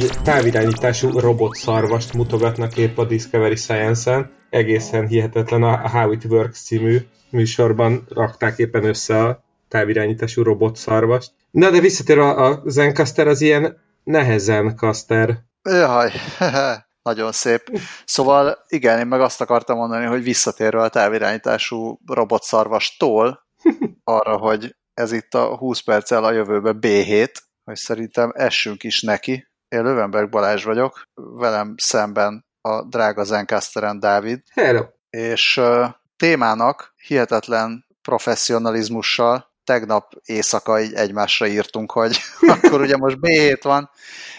egy távirányítású robotszarvast mutogatnak épp a Discovery Science-en. Egészen hihetetlen a How It Works című műsorban rakták éppen össze a távirányítású robotszarvast. Na de visszatérve a Zencaster az ilyen nehezen Caster. Jaj, nagyon szép. Szóval igen, én meg azt akartam mondani, hogy visszatérve a távirányítású robotszarvastól arra, hogy ez itt a 20 perccel a jövőbe B7, hogy szerintem essünk is neki. Én Lövenberg Balázs vagyok, velem szemben a drága Zencasteren Dávid. Hello. És uh, témának hihetetlen professzionalizmussal tegnap éjszaka így egymásra írtunk, hogy akkor ugye most B7 van,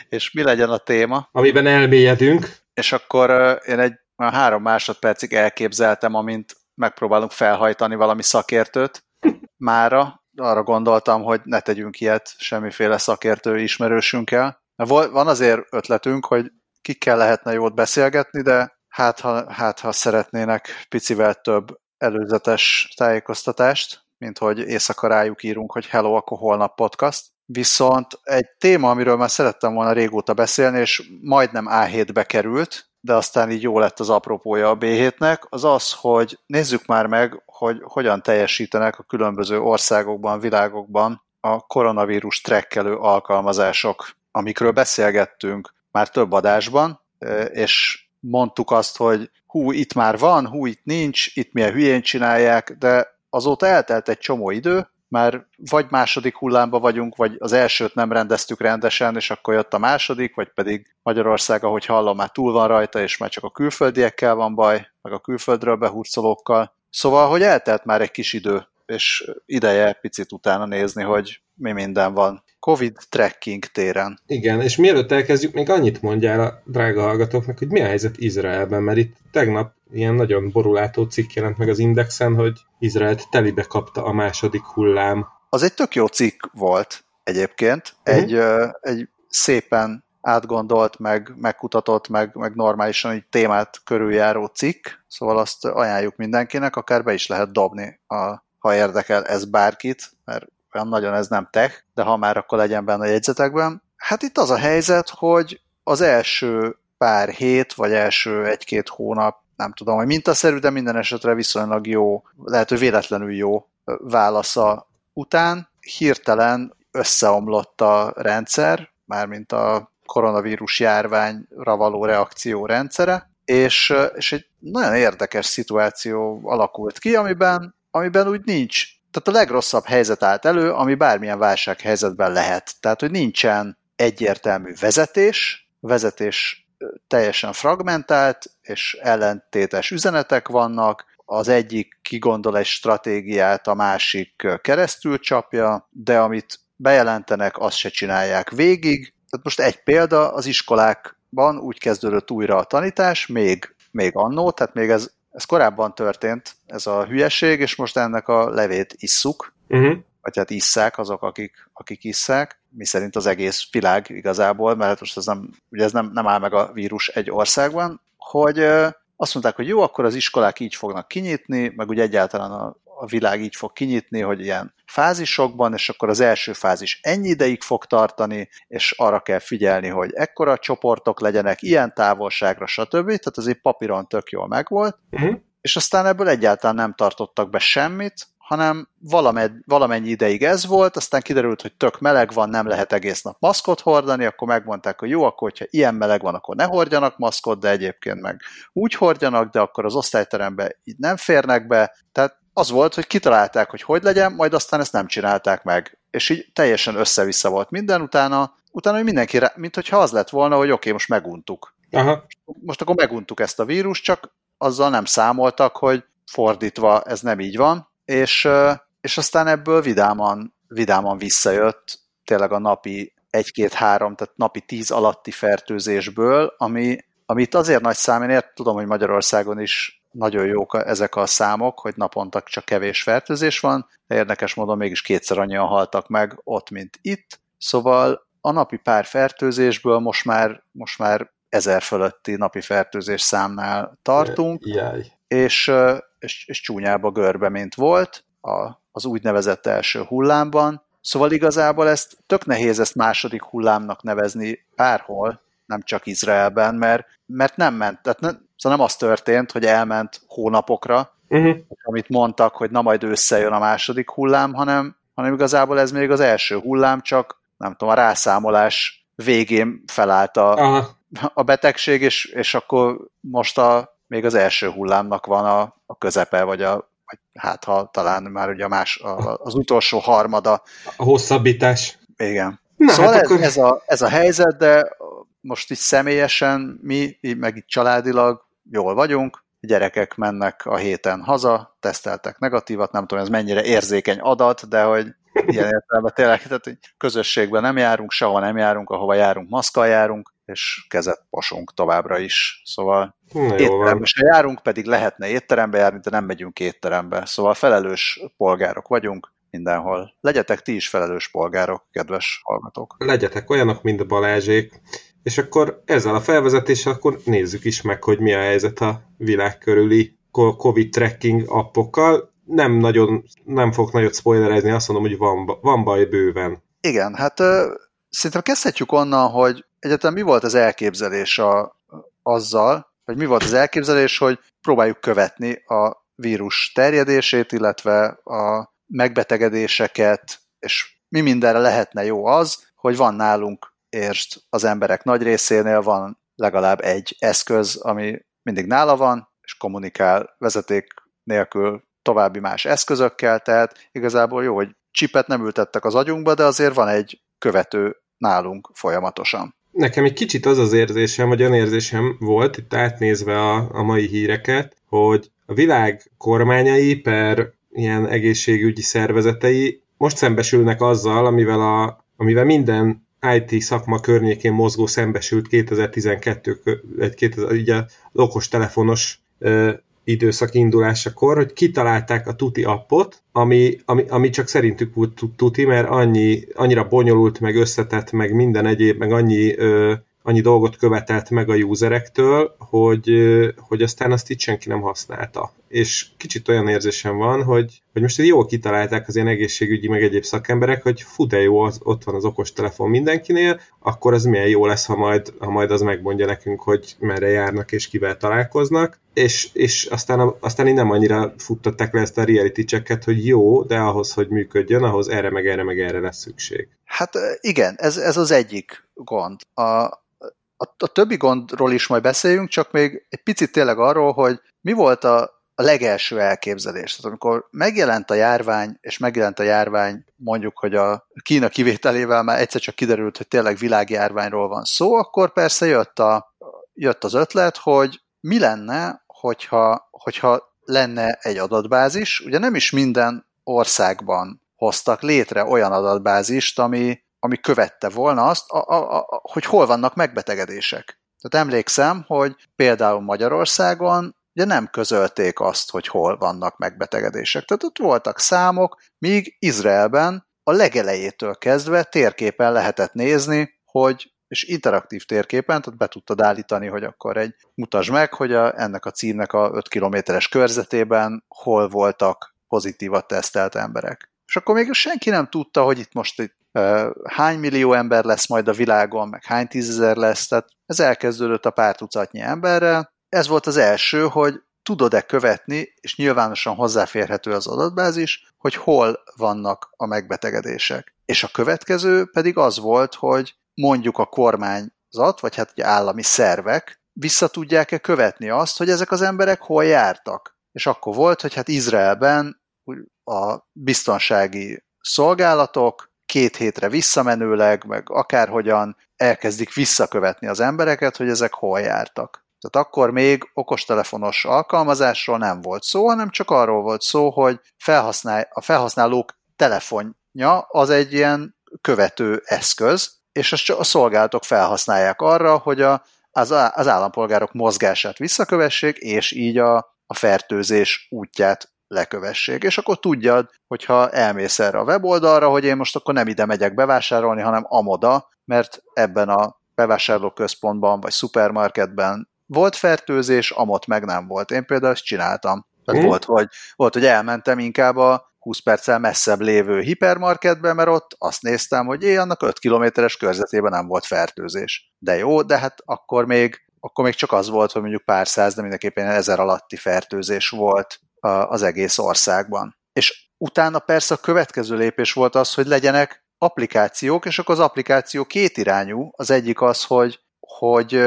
és mi legyen a téma. Amiben elmélyedünk. És akkor uh, én egy már három másodpercig elképzeltem, amint megpróbálunk felhajtani valami szakértőt mára, arra gondoltam, hogy ne tegyünk ilyet semmiféle szakértő ismerősünkkel. Van azért ötletünk, hogy kikkel lehetne jót beszélgetni, de hát ha, hát ha szeretnének picivel több előzetes tájékoztatást, mint hogy éjszaka rájuk írunk, hogy hello, akkor holnap podcast. Viszont egy téma, amiről már szerettem volna régóta beszélni, és majdnem A7-be került, de aztán így jó lett az apropója a B7-nek, az az, hogy nézzük már meg, hogy hogyan teljesítenek a különböző országokban, világokban a koronavírus trekkelő alkalmazások, amikről beszélgettünk már több adásban, és mondtuk azt, hogy hú, itt már van, hú, itt nincs, itt milyen hülyén csinálják, de azóta eltelt egy csomó idő, már vagy második hullámba vagyunk, vagy az elsőt nem rendeztük rendesen, és akkor jött a második, vagy pedig Magyarország, ahogy hallom, már túl van rajta, és már csak a külföldiekkel van baj, meg a külföldről behurcolókkal. Szóval, hogy eltelt már egy kis idő, és ideje picit utána nézni, hogy mi minden van. Covid tracking téren. Igen, és mielőtt elkezdjük, még annyit mondjál a drága hallgatóknak, hogy mi a helyzet Izraelben, mert itt tegnap ilyen nagyon borulátó cikk jelent meg az Indexen, hogy Izraelt telibe kapta a második hullám. Az egy tök jó cikk volt egyébként. Uh-huh. Egy, egy szépen átgondolt, meg megkutatott, meg, meg normálisan egy témát körüljáró cikk, szóval azt ajánljuk mindenkinek, akár be is lehet dobni, a, ha érdekel ez bárkit, mert olyan nagyon ez nem tech, de ha már akkor legyen benne a jegyzetekben. Hát itt az a helyzet, hogy az első pár hét, vagy első egy-két hónap, nem tudom, hogy mintaszerű, de minden esetre viszonylag jó, lehet, hogy véletlenül jó válasza után hirtelen összeomlott a rendszer, mármint a koronavírus járványra való reakció rendszere, és, és egy nagyon érdekes szituáció alakult ki, amiben, amiben úgy nincs, tehát a legrosszabb helyzet állt elő, ami bármilyen válsághelyzetben lehet. Tehát, hogy nincsen egyértelmű vezetés, vezetés teljesen fragmentált, és ellentétes üzenetek vannak, az egyik kigondol egy stratégiát, a másik keresztül csapja, de amit bejelentenek, azt se csinálják végig, tehát most egy példa, az iskolákban úgy kezdődött újra a tanítás, még, még annó, tehát még ez, ez korábban történt, ez a hülyeség, és most ennek a levét isszuk, uh-huh. vagy hát isszák azok, akik, akik isszák, mi szerint az egész világ igazából, mert hát most ez nem, ugye ez nem, nem áll meg a vírus egy országban, hogy azt mondták, hogy jó, akkor az iskolák így fognak kinyitni, meg ugye egyáltalán a, a világ így fog kinyitni, hogy ilyen fázisokban, és akkor az első fázis ennyi ideig fog tartani, és arra kell figyelni, hogy ekkora csoportok legyenek, ilyen távolságra, stb. Tehát az egy papíron tök jól megvolt, uh-huh. és aztán ebből egyáltalán nem tartottak be semmit, hanem valamed, valamennyi ideig ez volt, aztán kiderült, hogy tök meleg van, nem lehet egész nap maszkot hordani, akkor megmondták, hogy jó, akkor hogyha ilyen meleg van, akkor ne hordjanak maszkot, de egyébként meg úgy hordjanak, de akkor az osztályterembe így nem férnek be, tehát az volt, hogy kitalálták, hogy hogy legyen, majd aztán ezt nem csinálták meg. És így teljesen össze-vissza volt minden utána, utána hogy mindenki, mint hogyha az lett volna, hogy oké, okay, most meguntuk. Aha. Most akkor meguntuk ezt a vírus, csak azzal nem számoltak, hogy fordítva ez nem így van, és, és aztán ebből vidáman, vidáman visszajött tényleg a napi egy-két-három, tehát napi tíz alatti fertőzésből, ami, amit azért nagy szám, én ért, tudom, hogy Magyarországon is nagyon jók ezek a számok, hogy naponta csak kevés fertőzés van, de érdekes módon mégis kétszer annyian haltak meg ott, mint itt. Szóval a napi pár fertőzésből most már, most már ezer fölötti napi fertőzés számnál tartunk, Jaj. És, és, és csúnyába görbe, mint volt a, az úgynevezett első hullámban, Szóval igazából ezt tök nehéz ezt második hullámnak nevezni bárhol, nem csak Izraelben, mert, mert nem ment, tehát nem, szóval nem az történt, hogy elment hónapokra, uh-huh. amit mondtak, hogy na majd összejön a második hullám, hanem, hanem igazából ez még az első hullám, csak nem tudom, a rászámolás végén felállt a, a betegség, és, és akkor most a, még az első hullámnak van a, a közepe, vagy a vagy hát ha talán már ugye a más, a, az utolsó harmada. A hosszabbítás. Igen. Na, szóval hát ez, akkor... ez, a, ez a helyzet, de most így személyesen mi, meg itt családilag jól vagyunk, gyerekek mennek a héten haza, teszteltek negatívat, nem tudom, ez mennyire érzékeny adat, de hogy ilyen értelemben tényleg, tehát hogy közösségben nem járunk, sehol nem járunk, ahova járunk, maszkal járunk, és kezet posunk továbbra is. Szóval Na, étterembe se járunk, pedig lehetne étterembe járni, de nem megyünk étterembe. Szóval felelős polgárok vagyunk mindenhol. Legyetek ti is felelős polgárok, kedves hallgatók. Legyetek olyanok, mint a Balázsék. És akkor ezzel a felvezetéssel akkor nézzük is meg, hogy mi a helyzet a világ körüli Covid tracking appokkal. Nem nagyon, nem fogok nagyot spoilerezni, azt mondom, hogy van, van baj bőven. Igen, hát ö, szerintem kezdhetjük onnan, hogy egyetem mi volt az elképzelés a, azzal, vagy mi volt az elképzelés, hogy próbáljuk követni a vírus terjedését, illetve a megbetegedéseket, és mi mindenre lehetne jó az, hogy van nálunk értsd, az emberek nagy részénél van legalább egy eszköz, ami mindig nála van, és kommunikál vezeték nélkül további más eszközökkel, tehát igazából jó, hogy csipet nem ültettek az agyunkba, de azért van egy követő nálunk folyamatosan. Nekem egy kicsit az az érzésem, vagy olyan érzésem volt, itt átnézve a, a mai híreket, hogy a világ kormányai per ilyen egészségügyi szervezetei most szembesülnek azzal, amivel, a, amivel minden IT szakma környékén mozgó szembesült 2012, egy 2000, ugye az okostelefonos időszak indulásakor, hogy kitalálták a Tuti appot, ami, ami, ami csak szerintük volt Tuti, mert annyi, annyira bonyolult, meg összetett, meg minden egyéb, meg annyi ö, annyi dolgot követelt meg a userektől, hogy, hogy aztán azt itt senki nem használta. És kicsit olyan érzésem van, hogy, hogy most jól kitalálták az ilyen egészségügyi meg egyéb szakemberek, hogy fú, de jó, az, ott van az okostelefon mindenkinél, akkor az milyen jó lesz, ha majd, ha majd az megmondja nekünk, hogy merre járnak és kivel találkoznak, és, és aztán, aztán így nem annyira futtatták le ezt a reality checket, hogy jó, de ahhoz, hogy működjön, ahhoz erre meg erre meg erre lesz szükség. Hát igen, ez, ez az egyik gond. A, a, a többi gondról is majd beszéljünk, csak még egy picit tényleg arról, hogy mi volt a, a legelső elképzelés. Tehát amikor megjelent a járvány, és megjelent a járvány mondjuk, hogy a Kína kivételével már egyszer csak kiderült, hogy tényleg világjárványról van szó, akkor persze jött, a, jött az ötlet, hogy mi lenne, hogyha, hogyha lenne egy adatbázis. Ugye nem is minden országban hoztak létre olyan adatbázist, ami, ami követte volna azt, a, a, a, hogy hol vannak megbetegedések. Tehát emlékszem, hogy például Magyarországon ugye nem közölték azt, hogy hol vannak megbetegedések. Tehát ott voltak számok, míg Izraelben a legelejétől kezdve térképen lehetett nézni, hogy és interaktív térképen, tehát be tudtad állítani, hogy akkor egy mutasd meg, hogy a, ennek a címnek a 5 kilométeres körzetében hol voltak pozitívat tesztelt emberek. És akkor még senki nem tudta, hogy itt most itt hány millió ember lesz majd a világon, meg hány tízezer lesz, tehát ez elkezdődött a pár tucatnyi emberrel. Ez volt az első, hogy tudod-e követni, és nyilvánosan hozzáférhető az adatbázis, hogy hol vannak a megbetegedések. És a következő pedig az volt, hogy mondjuk a kormányzat, vagy hát ugye állami szervek vissza tudják-e követni azt, hogy ezek az emberek hol jártak. És akkor volt, hogy hát Izraelben a biztonsági szolgálatok két hétre visszamenőleg, meg akárhogyan elkezdik visszakövetni az embereket, hogy ezek hol jártak. Tehát akkor még okostelefonos alkalmazásról nem volt szó, hanem csak arról volt szó, hogy felhasznál, a felhasználók telefonja az egy ilyen követő eszköz, és a szolgálatok felhasználják arra, hogy a, az, az állampolgárok mozgását visszakövessék, és így a, a fertőzés útját lekövessék. És akkor tudjad, hogyha elmész erre a weboldalra, hogy én most akkor nem ide megyek bevásárolni, hanem amoda, mert ebben a bevásárlóközpontban vagy szupermarketben volt fertőzés, amott meg nem volt. Én például ezt csináltam. Tehát hmm. volt, hogy, volt, hogy elmentem inkább a 20 perccel messzebb lévő hipermarketbe, mert ott azt néztem, hogy én annak 5 kilométeres körzetében nem volt fertőzés. De jó, de hát akkor még, akkor még csak az volt, hogy mondjuk pár száz, de mindenképpen ezer alatti fertőzés volt az egész országban. És utána persze a következő lépés volt az, hogy legyenek applikációk, és akkor az applikáció kétirányú. Az egyik az, hogy, hogy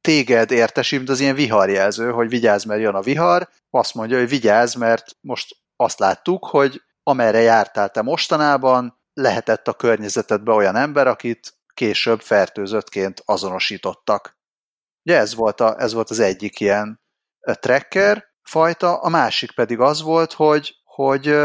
téged értesít, mint az ilyen viharjelző, hogy vigyázz, mert jön a vihar, azt mondja, hogy vigyázz, mert most azt láttuk, hogy amerre jártál te mostanában, lehetett a környezetedbe olyan ember, akit később fertőzöttként azonosítottak. Ugye ez volt, a, ez volt az egyik ilyen tracker fajta, a másik pedig az volt, hogy, hogy,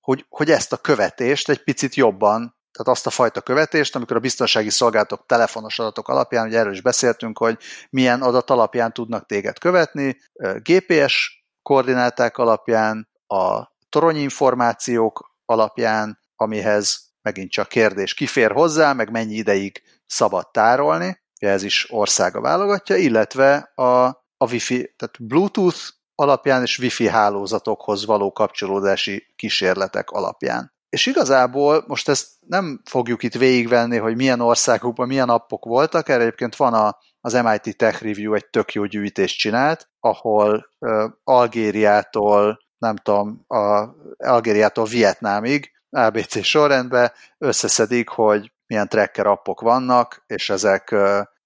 hogy, hogy ezt a követést egy picit jobban tehát azt a fajta követést, amikor a biztonsági szolgálatok telefonos adatok alapján, ugye erről is beszéltünk, hogy milyen adat alapján tudnak téged követni, GPS koordináták alapján, a toronyinformációk alapján, amihez megint csak kérdés, kifér hozzá, meg mennyi ideig szabad tárolni, ez is országa válogatja, illetve a, a Wi-Fi, tehát Bluetooth alapján és Wi-Fi hálózatokhoz való kapcsolódási kísérletek alapján. És igazából most ezt nem fogjuk itt végigvenni, hogy milyen országokban milyen appok voltak, erre egyébként van a, az MIT Tech Review egy tök jó gyűjtést csinált, ahol uh, Algériától, nem tudom, a, Algériától Vietnámig, ABC sorrendben összeszedik, hogy milyen tracker appok vannak, és ezek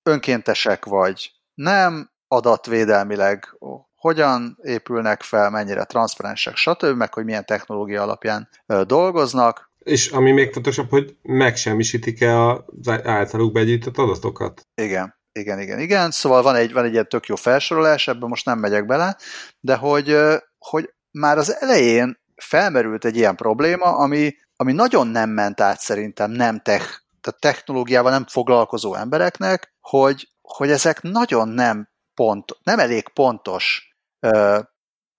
önkéntesek vagy nem, adatvédelmileg hogyan épülnek fel, mennyire transzparensek, stb., meg hogy milyen technológia alapján dolgoznak. És ami még fontosabb, hogy megsemmisítik-e az általuk begyűjtött adatokat. Igen, igen, igen, igen. Szóval van egy, van egy ilyen tök jó felsorolás, ebben most nem megyek bele, de hogy, hogy már az elején felmerült egy ilyen probléma, ami, ami nagyon nem ment át szerintem nem tech, tehát technológiával nem foglalkozó embereknek, hogy, hogy ezek nagyon nem pont, nem elég pontos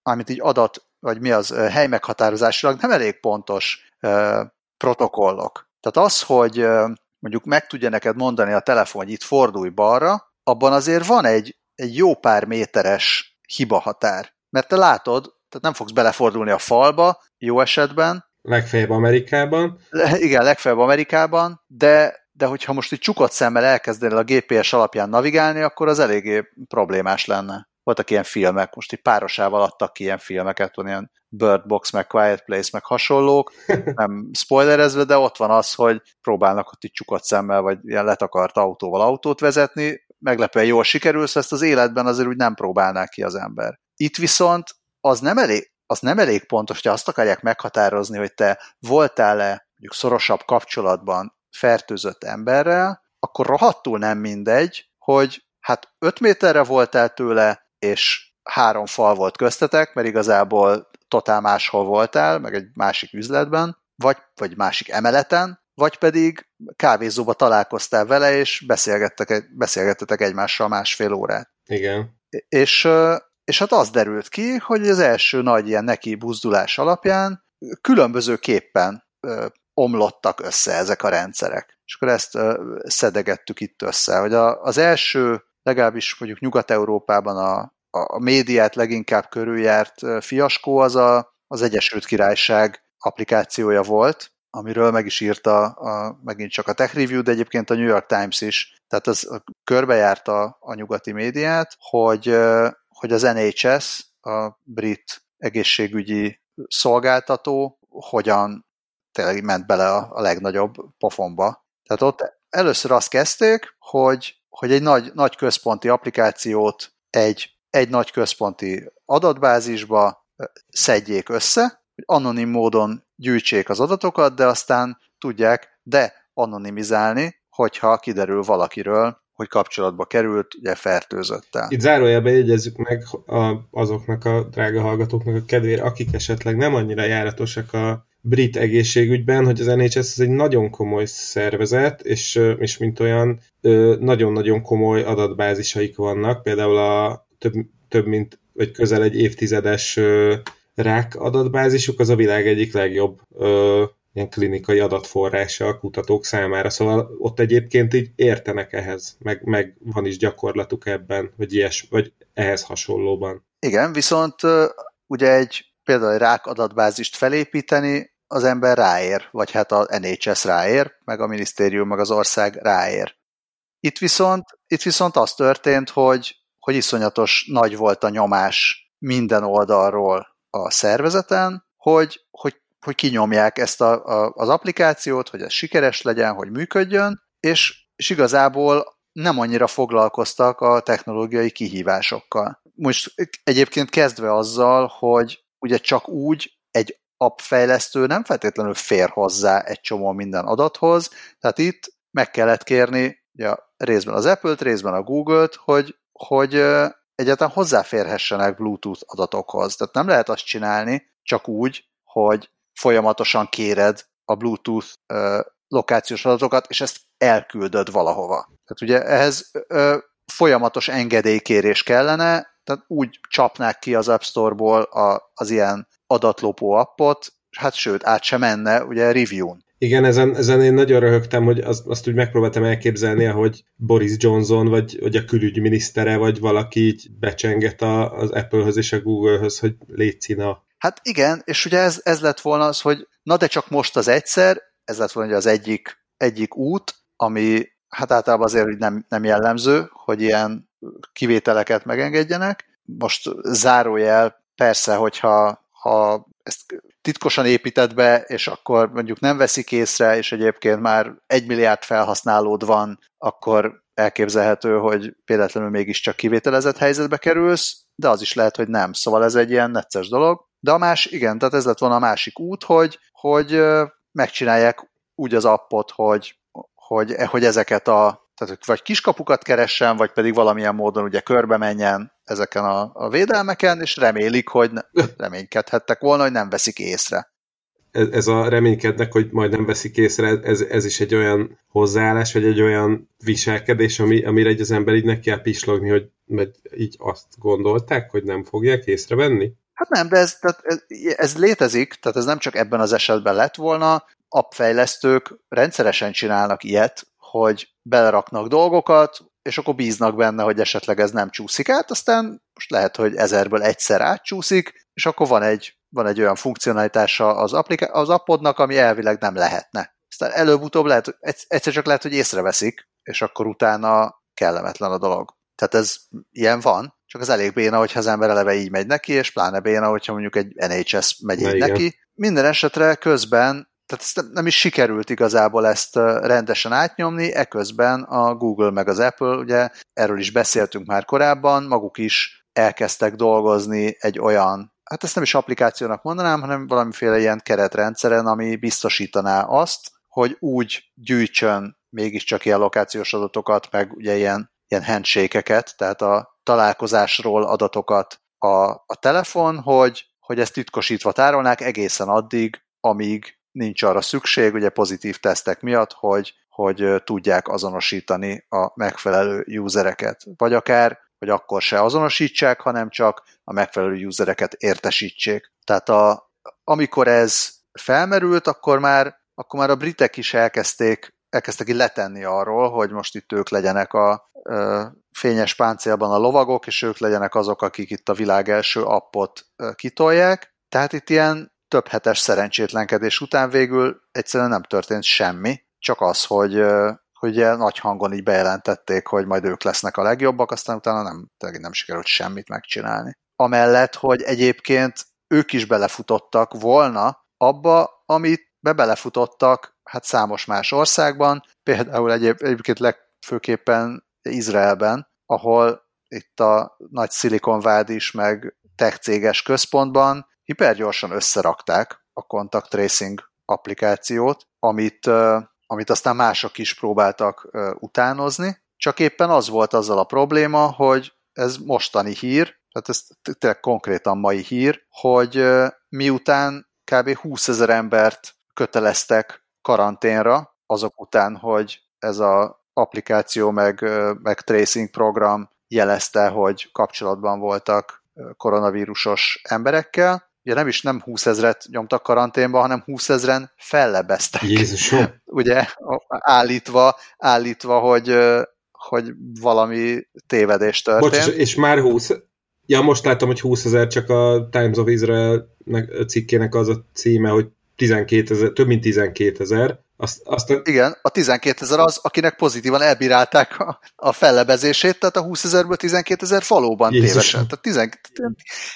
amit így adat, vagy mi az, hely meghatározásilag nem elég pontos protokollok. Tehát az, hogy mondjuk meg tudja neked mondani a telefon, hogy itt fordulj balra, abban azért van egy, egy jó pár méteres hiba határ. Mert te látod, tehát nem fogsz belefordulni a falba, jó esetben. Legfeljebb Amerikában. Igen, legfeljebb Amerikában, de, de hogyha most egy csukott szemmel elkezdenél a GPS alapján navigálni, akkor az eléggé problémás lenne voltak ilyen filmek, most így párosával adtak ki ilyen filmeket, van ilyen Bird Box, meg Quiet Place, meg hasonlók, nem spoilerezve, de ott van az, hogy próbálnak ott itt csukott szemmel, vagy ilyen letakart autóval autót vezetni, meglepően jól sikerülsz, ezt az életben azért úgy nem próbálnák ki az ember. Itt viszont az nem elég, az nem elég pontos, hogy azt akarják meghatározni, hogy te voltál-e mondjuk szorosabb kapcsolatban fertőzött emberrel, akkor rohadtul nem mindegy, hogy hát 5 méterre voltál tőle, és három fal volt köztetek, mert igazából totál máshol voltál, meg egy másik üzletben, vagy, vagy másik emeleten, vagy pedig kávézóba találkoztál vele, és beszélgettek, beszélgettetek egymással másfél órát. Igen. És, és hát az derült ki, hogy az első nagy ilyen neki buzdulás alapján különbözőképpen omlottak össze ezek a rendszerek. És akkor ezt szedegettük itt össze, hogy az első legalábbis mondjuk Nyugat-Európában a, a médiát leginkább körüljárt fiaskó az a, az Egyesült Királyság applikációja volt, amiről meg is írta a, megint csak a Tech Review, de egyébként a New York Times is. Tehát az körbejárta a nyugati médiát, hogy, hogy az NHS, a brit egészségügyi szolgáltató hogyan tényleg ment bele a, a legnagyobb pofonba. Tehát ott először azt kezdték, hogy hogy egy nagy, nagy központi applikációt egy, egy nagy központi adatbázisba szedjék össze, hogy anonim módon gyűjtsék az adatokat, de aztán tudják de anonimizálni, hogyha kiderül valakiről, hogy kapcsolatba került, ugye fertőzöttel. Itt zárójelben jegyezzük meg a, azoknak a drága hallgatóknak a kedvére, akik esetleg nem annyira járatosak a brit egészségügyben, hogy az NHS ez egy nagyon komoly szervezet, és, és mint olyan nagyon-nagyon komoly adatbázisaik vannak, például a több, több mint, vagy közel egy évtizedes rák adatbázisuk az a világ egyik legjobb ilyen klinikai adatforrása a kutatók számára, szóval ott egyébként így értenek ehhez, meg, meg van is gyakorlatuk ebben, vagy, ilyes, vagy ehhez hasonlóban. Igen, viszont ugye egy például egy rák adatbázist felépíteni, az ember ráér, vagy hát a NHS ráér, meg a minisztérium, meg az ország ráér. Itt viszont, itt viszont az történt, hogy, hogy iszonyatos nagy volt a nyomás minden oldalról a szervezeten, hogy, hogy, hogy kinyomják ezt a, a, az applikációt, hogy ez sikeres legyen, hogy működjön, és, és igazából nem annyira foglalkoztak a technológiai kihívásokkal. Most egyébként kezdve azzal, hogy ugye csak úgy egy appfejlesztő nem feltétlenül fér hozzá egy csomó minden adathoz, tehát itt meg kellett kérni ugye, részben az Apple-t, részben a Google-t, hogy, hogy egyáltalán hozzáférhessenek Bluetooth adatokhoz. Tehát nem lehet azt csinálni csak úgy, hogy folyamatosan kéred a Bluetooth lokációs adatokat, és ezt elküldöd valahova. Tehát ugye ehhez folyamatos engedélykérés kellene, tehát úgy csapnák ki az App Store-ból a, az ilyen adatlopó appot, hát sőt, át sem menne ugye review-n. Igen, ezen, ezen én nagyon röhögtem, hogy azt, azt úgy megpróbáltam elképzelni, hogy Boris Johnson, vagy, vagy a külügyminisztere, vagy valaki így becsenget a, az Apple-höz és a Google-höz, hogy légy. Hát igen, és ugye ez, ez lett volna az, hogy na de csak most az egyszer, ez lett volna az egyik, egyik út, ami hát általában azért hogy nem, nem jellemző, hogy ilyen kivételeket megengedjenek. Most zárójel, persze, hogyha ha ezt titkosan épített be, és akkor mondjuk nem veszik észre, és egyébként már egy milliárd felhasználód van, akkor elképzelhető, hogy például mégiscsak kivételezett helyzetbe kerülsz, de az is lehet, hogy nem. Szóval ez egy ilyen necces dolog. De a más, igen, tehát ez lett volna a másik út, hogy, hogy megcsinálják úgy az appot, hogy, hogy, hogy ezeket a tehát vagy kiskapukat keressen, vagy pedig valamilyen módon ugye körbe menjen ezeken a, a védelmeken, és remélik, hogy ne, reménykedhettek volna, hogy nem veszik észre. Ez, ez a reménykednek, hogy majd nem veszik észre, ez, ez is egy olyan hozzáállás, vagy egy olyan viselkedés, ami, amire egy az ember így neki kell pislogni, hogy mert így azt gondolták, hogy nem fogják észrevenni? Hát nem, de ez, tehát ez, ez létezik, tehát ez nem csak ebben az esetben lett volna, appfejlesztők rendszeresen csinálnak ilyet, hogy beleraknak dolgokat, és akkor bíznak benne, hogy esetleg ez nem csúszik át, aztán most lehet, hogy ezerből egyszer átcsúszik, és akkor van egy, van egy olyan funkcionalitása az, applika- az appodnak, ami elvileg nem lehetne. Aztán előbb-utóbb lehet, egyszer csak lehet, hogy észreveszik, és akkor utána kellemetlen a dolog. Tehát ez ilyen van, csak az elég béna, hogyha az ember eleve így megy neki, és pláne béna, hogyha mondjuk egy NHS megy így neki. Minden esetre közben tehát ezt nem is sikerült igazából ezt rendesen átnyomni, eközben a Google meg az Apple, ugye erről is beszéltünk már korábban, maguk is elkezdtek dolgozni egy olyan, hát ezt nem is applikációnak mondanám, hanem valamiféle ilyen keretrendszeren, ami biztosítaná azt, hogy úgy gyűjtsön mégiscsak ilyen lokációs adatokat, meg ugye ilyen, ilyen handshake tehát a találkozásról adatokat a, a telefon, hogy, hogy ezt titkosítva tárolnák egészen addig, amíg nincs arra szükség, ugye pozitív tesztek miatt, hogy, hogy tudják azonosítani a megfelelő usereket. Vagy akár, hogy akkor se azonosítsák, hanem csak a megfelelő usereket értesítsék. Tehát a, amikor ez felmerült, akkor már, akkor már a britek is elkezdték, elkezdtek letenni arról, hogy most itt ők legyenek a ö, fényes páncélban a lovagok, és ők legyenek azok, akik itt a világ első appot ö, kitolják. Tehát itt ilyen több hetes szerencsétlenkedés után végül egyszerűen nem történt semmi, csak az, hogy, hogy nagy hangon így bejelentették, hogy majd ők lesznek a legjobbak, aztán utána nem, nem sikerült semmit megcsinálni. Amellett, hogy egyébként ők is belefutottak volna abba, amit be belefutottak hát számos más országban, például egyéb, egyébként legfőképpen Izraelben, ahol itt a nagy Silicon is, meg tech céges központban hipergyorsan összerakták a contact tracing applikációt, amit, amit aztán mások is próbáltak utánozni, csak éppen az volt azzal a probléma, hogy ez mostani hír, tehát ez tényleg konkrétan mai hír, hogy miután kb. 20 ezer embert köteleztek karanténra, azok után, hogy ez az applikáció meg, meg tracing program jelezte, hogy kapcsolatban voltak koronavírusos emberekkel, ugye nem is nem 20 ezret nyomtak karanténba, hanem 20 ezren fellebeztek. Jézusom! ugye állítva, állítva, hogy, hogy valami tévedés történt. Bocs, és, már 20, ja most láttam, hogy 20 ezer csak a Times of Israel cikkének az a címe, hogy 12 ezer, több mint 12 ezer. Azt, azt a... Igen, a 12 ezer az, akinek pozitívan elbírálták a, a fellebezését, tehát a 20 ezerből 12 ezer valóban tévesen. Tehát 10,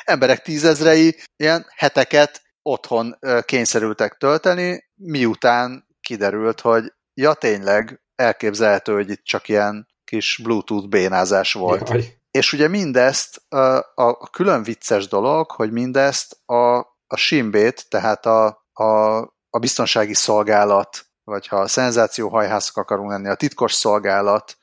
emberek tízezrei ilyen heteket otthon kényszerültek tölteni, miután kiderült, hogy ja tényleg elképzelhető, hogy itt csak ilyen kis Bluetooth bénázás volt. Jaj. És ugye mindezt, a, a külön vicces dolog, hogy mindezt a, a Simbét, tehát a, a, a biztonsági szolgálat, vagy ha a szenzációhajhászak akarunk lenni, a titkos szolgálat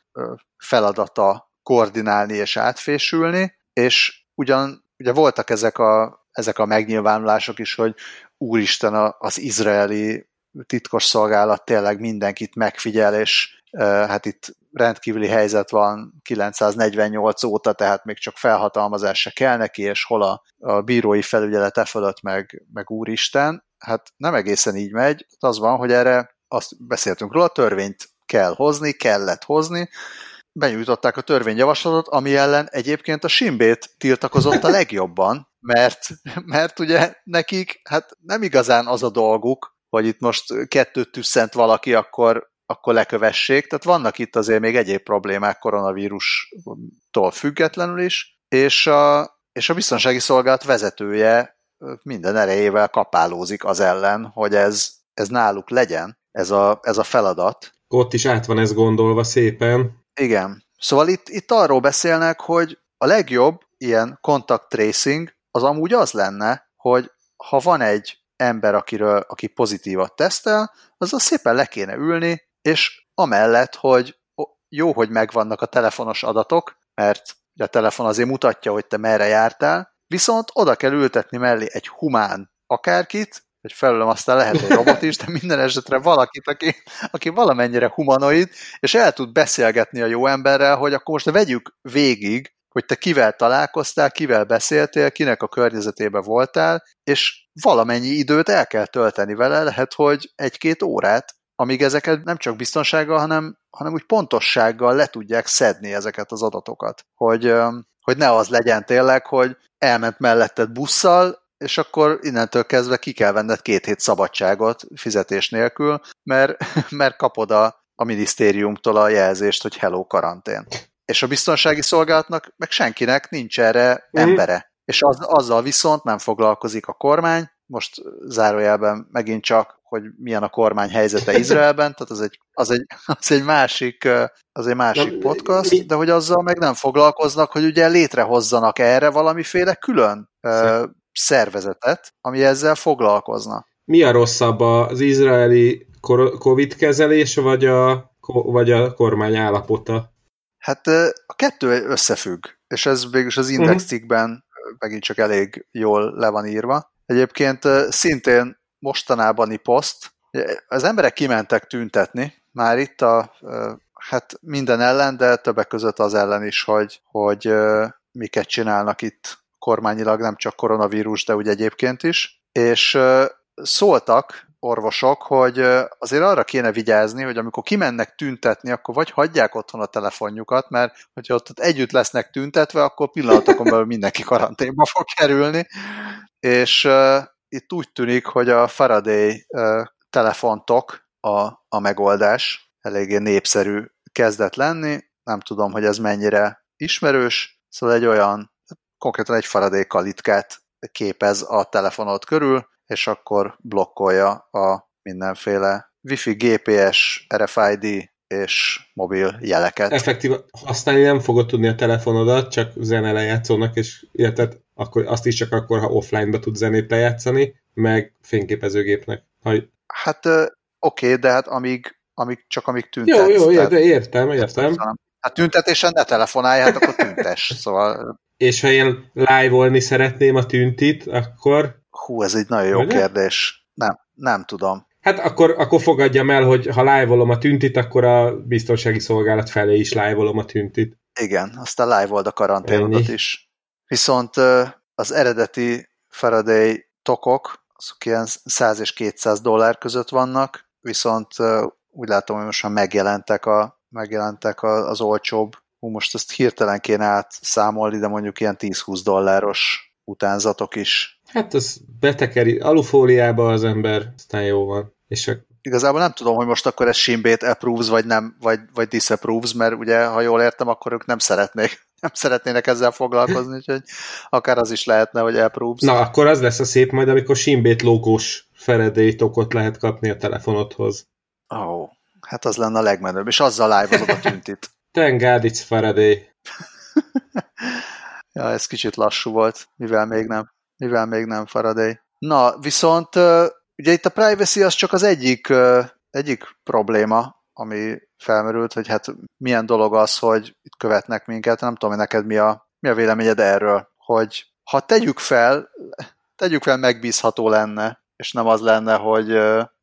feladata koordinálni és átfésülni, és ugyan ugye voltak ezek a, ezek a megnyilvánulások is, hogy úristen, az izraeli titkos szolgálat tényleg mindenkit megfigyel, és hát itt rendkívüli helyzet van 948 óta, tehát még csak felhatalmazás se kell neki, és hol a, a bírói felügyelete fölött meg, meg úristen. Hát nem egészen így megy. Az van, hogy erre azt beszéltünk róla, törvényt kell hozni, kellett hozni, benyújtották a törvényjavaslatot, ami ellen egyébként a Simbét tiltakozott a legjobban, mert, mert ugye nekik hát nem igazán az a dolguk, hogy itt most kettőt tüsszent valaki, akkor akkor lekövessék. Tehát vannak itt azért még egyéb problémák koronavírustól függetlenül is, és a, és a biztonsági szolgálat vezetője minden erejével kapálózik az ellen, hogy ez, ez náluk legyen, ez a, ez a feladat. Ott is át van ez gondolva szépen. Igen. Szóval itt, itt arról beszélnek, hogy a legjobb ilyen contact tracing az amúgy az lenne, hogy ha van egy ember, akiről, aki pozitívat tesztel, az szépen le kéne ülni, és amellett, hogy jó, hogy megvannak a telefonos adatok, mert a telefon azért mutatja, hogy te merre jártál, viszont oda kell ültetni mellé egy humán akárkit, hogy felülöm aztán lehet egy robot is, de minden esetre valakit, aki, aki valamennyire humanoid, és el tud beszélgetni a jó emberrel, hogy akkor most vegyük végig, hogy te kivel találkoztál, kivel beszéltél, kinek a környezetében voltál, és valamennyi időt el kell tölteni vele, lehet, hogy egy-két órát, amíg ezeket nem csak biztonsággal, hanem, hanem úgy pontossággal le tudják szedni ezeket az adatokat. Hogy, hogy ne az legyen tényleg, hogy elment melletted busszal, és akkor innentől kezdve ki kell venned két hét szabadságot fizetés nélkül, mert, mert kapod a, a minisztériumtól a jelzést, hogy hello karantén. És a biztonsági szolgálatnak, meg senkinek nincs erre mm. embere. És az, azzal viszont nem foglalkozik a kormány, most zárójelben megint csak, hogy milyen a kormány helyzete Izraelben, tehát az egy, az egy, az egy másik, az egy másik podcast, de hogy azzal meg nem foglalkoznak, hogy ugye létrehozzanak erre valamiféle külön szervezetet, ami ezzel foglalkozna. Mi a rosszabb, az izraeli Covid kezelés, vagy a, vagy a kormány állapota? Hát a kettő összefügg, és ez végülis az Index uh-huh. cikkben megint csak elég jól le van írva. Egyébként szintén mostanában poszt, az emberek kimentek tüntetni, már itt a, hát minden ellen, de többek között az ellen is, hogy, hogy miket csinálnak itt kormányilag, nem csak koronavírus, de úgy egyébként is, és szóltak orvosok, hogy azért arra kéne vigyázni, hogy amikor kimennek tüntetni, akkor vagy hagyják otthon a telefonjukat, mert hogyha ott együtt lesznek tüntetve, akkor pillanatokon belül mindenki karanténba fog kerülni, és uh, itt úgy tűnik, hogy a Faraday uh, telefontok a, a megoldás, eléggé népszerű kezdett lenni, nem tudom, hogy ez mennyire ismerős, szóval egy olyan, konkrétan egy Faraday kalitkát képez a telefonod körül, és akkor blokkolja a mindenféle Wi-Fi, GPS, RFID és mobil jeleket. Effektív használni nem fogod tudni a telefonodat, csak zene lejátszónak, és illetve akkor azt is csak akkor, ha offline-ba tud zenét lejátszani, meg fényképezőgépnek. Ha... Hát oké, okay, de hát amíg, amíg csak amíg tüntetsz. Jó, jó, tehát... értem, értem. Hát tüntetésen ne telefonálj, hát akkor tüntes, szóval... És ha én live-olni szeretném a tüntit, akkor Hú, ez egy nagyon jó Ugye? kérdés. Nem, nem tudom. Hát akkor, akkor fogadjam el, hogy ha live a tüntit, akkor a biztonsági szolgálat felé is live a tüntit. Igen, aztán live a karanténodat is. Viszont az eredeti Faraday tokok, azok ilyen 100 és 200 dollár között vannak, viszont úgy látom, hogy most már megjelentek, a, megjelentek az olcsóbb. Hú, most ezt hirtelen kéne átszámolni, de mondjuk ilyen 10-20 dolláros utánzatok is. Hát az betekeri alufóliába az ember, aztán jó van. És a... Igazából nem tudom, hogy most akkor ez Simbét approves, vagy nem, vagy, vagy disapproves, mert ugye, ha jól értem, akkor ők nem szeretnék nem szeretnének ezzel foglalkozni, úgyhogy akár az is lehetne, hogy approves. Na, akkor az lesz a szép majd, amikor Simbét logós Faraday tokot lehet kapni a telefonodhoz. Ó, oh, hát az lenne a legmenőbb, és azzal live a tüntit. Thank God it's Faraday. ja, ez kicsit lassú volt, mivel még nem, mivel még nem Faraday. Na, viszont ugye itt a privacy az csak az egyik, egyik probléma, ami felmerült, hogy hát milyen dolog az, hogy itt követnek minket, nem tudom, hogy neked mi a, mi a véleményed erről, hogy ha tegyük fel, tegyük fel megbízható lenne, és nem az lenne, hogy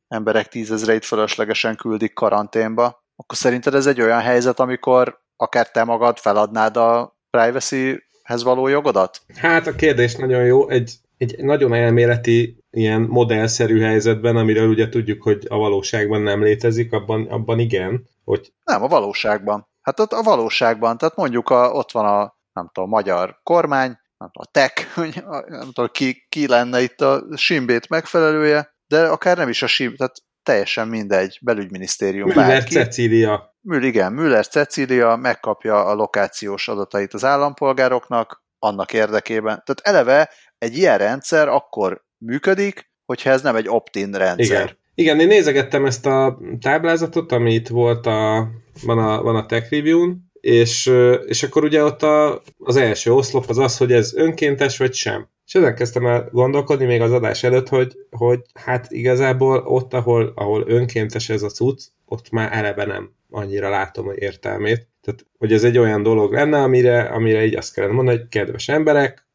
emberek tízezreit fölöslegesen küldik karanténba, akkor szerinted ez egy olyan helyzet, amikor akár te magad feladnád a privacy-hez való jogodat? Hát a kérdés nagyon jó. Egy, egy nagyon elméleti ilyen modellszerű helyzetben, amiről ugye tudjuk, hogy a valóságban nem létezik, abban, abban igen. Hogy... Nem, a valóságban. Hát ott a valóságban, tehát mondjuk a, ott van a, nem tudom, magyar kormány, nem tudom, a tech, nem tudom, ki, ki lenne itt a Simbét megfelelője, de akár nem is a Sim, tehát teljesen mindegy, belügyminisztérium. Müller bárki. Cecília. Müller, igen, Müller Cecília megkapja a lokációs adatait az állampolgároknak, annak érdekében. Tehát eleve egy ilyen rendszer akkor működik, hogyha ez nem egy opt-in rendszer. Igen. Igen, én nézegettem ezt a táblázatot, ami itt volt a, van a, van a Tech Review-n, és, és akkor ugye ott a, az első oszlop az az, hogy ez önkéntes vagy sem. És ezen kezdtem el gondolkodni még az adás előtt, hogy, hogy hát igazából ott, ahol, ahol önkéntes ez a cucc, ott már eleve nem annyira látom a értelmét. Tehát, hogy ez egy olyan dolog lenne, amire, amire így azt kellene mondani, hogy kedves emberek,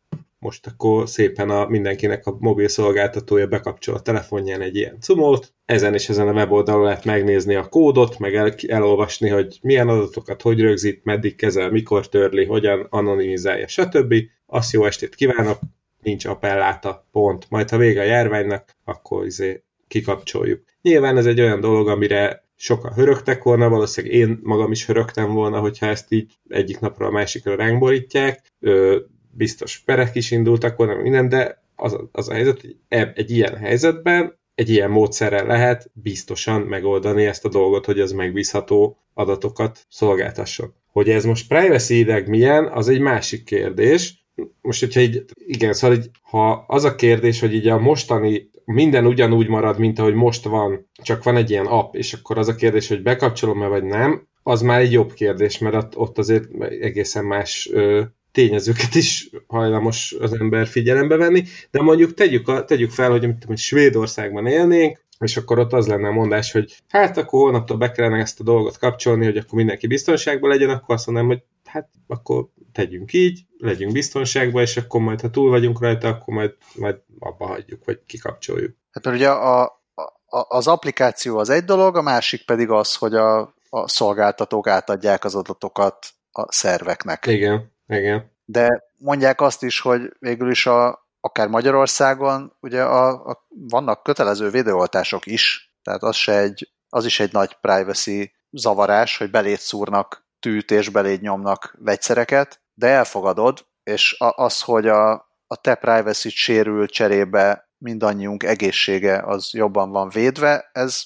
most akkor szépen a mindenkinek a mobil szolgáltatója bekapcsol a telefonján egy ilyen cumót, ezen és ezen a weboldalon lehet megnézni a kódot, meg el, elolvasni, hogy milyen adatokat hogy rögzít, meddig kezel, mikor törli, hogyan anonimizálja, stb. Azt jó estét kívánok, nincs appelláta, pont. Majd ha vége a járványnak, akkor izé kikapcsoljuk. Nyilván ez egy olyan dolog, amire sokan hörögtek volna, valószínűleg én magam is hörögtem volna, hogyha ezt így egyik napra a másikra ránk borítják. Biztos perek is indultak volna, minden, de az, az a helyzet, hogy egy ilyen helyzetben egy ilyen módszerrel lehet biztosan megoldani ezt a dolgot, hogy ez megbízható adatokat szolgáltasson. Hogy ez most privacy milyen, az egy másik kérdés, most, hogyha így, igen, szóval így, ha az a kérdés, hogy így a mostani minden ugyanúgy marad, mint ahogy most van, csak van egy ilyen app, és akkor az a kérdés, hogy bekapcsolom-e vagy nem, az már egy jobb kérdés, mert ott azért egészen más tényezőket is hajlamos az ember figyelembe venni, de mondjuk tegyük, a, tegyük fel, hogy amit Svédországban élnénk, és akkor ott az lenne a mondás, hogy hát akkor holnaptól be kellene ezt a dolgot kapcsolni, hogy akkor mindenki biztonságban legyen, akkor azt mondanám, hogy hát akkor tegyünk így, legyünk biztonságban, és akkor majd, ha túl vagyunk rajta, akkor majd, majd abba hagyjuk, vagy kikapcsoljuk. Hát mert ugye a, a, az applikáció az egy dolog, a másik pedig az, hogy a, a szolgáltatók átadják az adatokat a szerveknek. Igen, igen. De mondják azt is, hogy végül is a, akár Magyarországon ugye a, a, vannak kötelező védőoltások is, tehát az, se egy, az is egy nagy privacy zavarás, hogy belét szúrnak tűt és beléd nyomnak vegyszereket, de elfogadod, és az, hogy a, a te privacy sérül cserébe mindannyiunk egészsége az jobban van védve, ez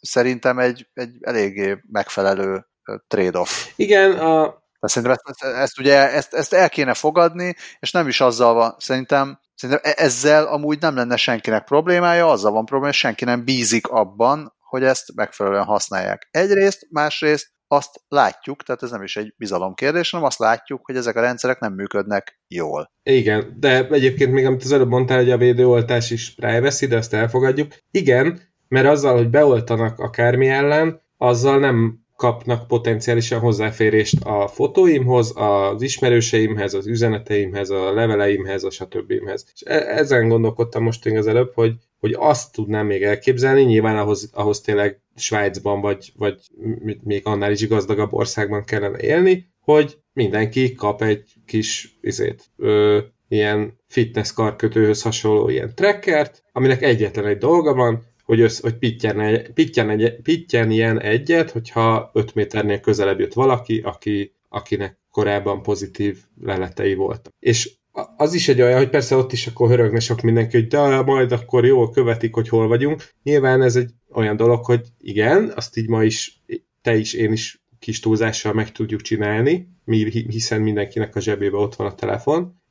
szerintem egy, egy eléggé megfelelő trade-off. Igen, a... De szerintem ezt, ezt, ugye, ezt, ezt el kéne fogadni, és nem is azzal van, szerintem, szerintem e- ezzel amúgy nem lenne senkinek problémája, azzal van probléma, senki nem bízik abban, hogy ezt megfelelően használják. Egyrészt, másrészt azt látjuk, tehát ez nem is egy bizalomkérdés, hanem azt látjuk, hogy ezek a rendszerek nem működnek jól. Igen, de egyébként még amit az előbb mondtál, hogy a védőoltás is privacy, de ezt elfogadjuk. Igen, mert azzal, hogy beoltanak akármi ellen, azzal nem kapnak potenciálisan hozzáférést a fotóimhoz, az ismerőseimhez, az üzeneteimhez, a leveleimhez, a stb. És e- ezen gondolkodtam most az előbb, hogy, hogy azt tudnám még elképzelni, nyilván ahhoz, ahhoz tényleg Svájcban vagy, vagy még annál is gazdagabb országban kellene élni, hogy mindenki kap egy kis izét, ö, ilyen fitness karkötőhöz hasonló ilyen trackert, aminek egyetlen egy dolga van, hogy, össz, hogy pittyen, pittyen, egy, pittyen ilyen egyet, hogyha 5 méternél közelebb jött valaki, aki, akinek korábban pozitív leletei voltak. És az is egy olyan, hogy persze ott is akkor hörögne sok mindenki, hogy de majd akkor jól követik, hogy hol vagyunk. Nyilván ez egy olyan dolog, hogy igen, azt így ma is, te is, én is kis túlzással meg tudjuk csinálni, hiszen mindenkinek a zsebébe ott van a telefon.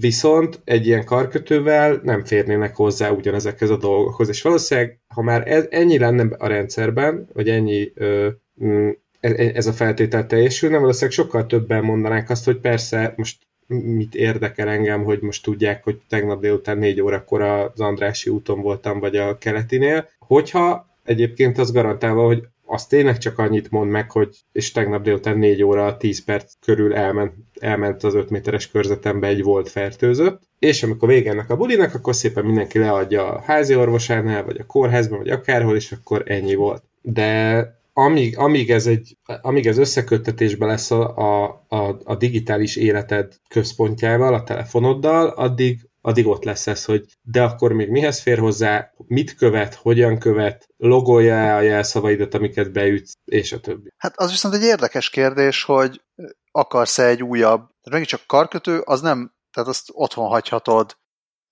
Viszont egy ilyen karkötővel nem férnének hozzá ugyanezekhez a dolgokhoz, és valószínűleg, ha már ez, ennyi lenne a rendszerben, vagy ennyi mm, e, e, ez a feltétel teljesülne, valószínűleg sokkal többen mondanák azt, hogy persze most mit érdekel engem, hogy most tudják, hogy tegnap délután négy órakor az Andrási úton voltam, vagy a keletinél. Hogyha egyébként az garantálva, hogy az tényleg csak annyit mond meg, hogy és tegnap délután 4 óra 10 perc körül elment, elment az 5 méteres körzetembe egy volt fertőzött, és amikor vége ennek a bulinak, akkor szépen mindenki leadja a házi orvosánál, vagy a kórházban, vagy akárhol, és akkor ennyi volt. De amíg, amíg, ez, egy, amíg ez összeköttetésben lesz a, a, a digitális életed központjával, a telefonoddal, addig, addig ott lesz ez, hogy de akkor még mihez fér hozzá, mit követ, hogyan követ, logolja a jelszavaidat, amiket beütsz, és a többi. Hát az viszont egy érdekes kérdés, hogy akarsz-e egy újabb, tehát megint csak karkötő, az nem, tehát azt otthon hagyhatod,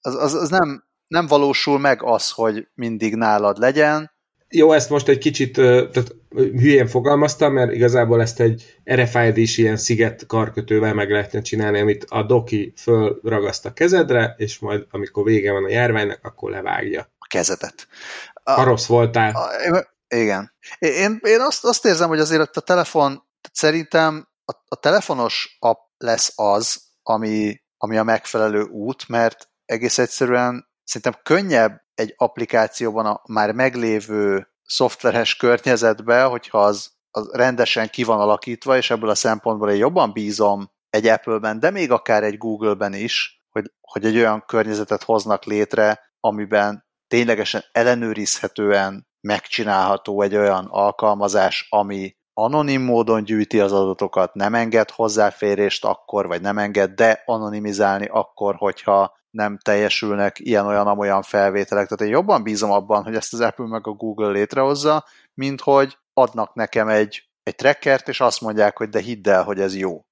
az, az, az nem, nem valósul meg az, hogy mindig nálad legyen, jó, ezt most egy kicsit tehát hülyén fogalmaztam, mert igazából ezt egy RFID-s ilyen sziget karkötővel meg lehetne csinálni, amit a doki fölragaszt a kezedre, és majd amikor vége van a járványnak, akkor levágja. A kezedet. A, ha rossz voltál. A, igen. Én, én azt, azt érzem, hogy azért a telefon, szerintem a, a telefonos app lesz az, ami, ami a megfelelő út, mert egész egyszerűen szerintem könnyebb egy applikációban a már meglévő szoftveres környezetbe, hogyha az, az rendesen ki van alakítva, és ebből a szempontból én jobban bízom egy Apple-ben, de még akár egy Google-ben is, hogy, hogy egy olyan környezetet hoznak létre, amiben ténylegesen ellenőrizhetően megcsinálható egy olyan alkalmazás, ami anonim módon gyűjti az adatokat, nem enged hozzáférést akkor, vagy nem enged de anonimizálni akkor, hogyha nem teljesülnek ilyen-olyan-amolyan felvételek. Tehát én jobban bízom abban, hogy ezt az Apple meg a Google létrehozza, mint hogy adnak nekem egy, egy trackert, és azt mondják, hogy de hidd el, hogy ez jó.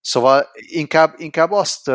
Szóval inkább, inkább azt,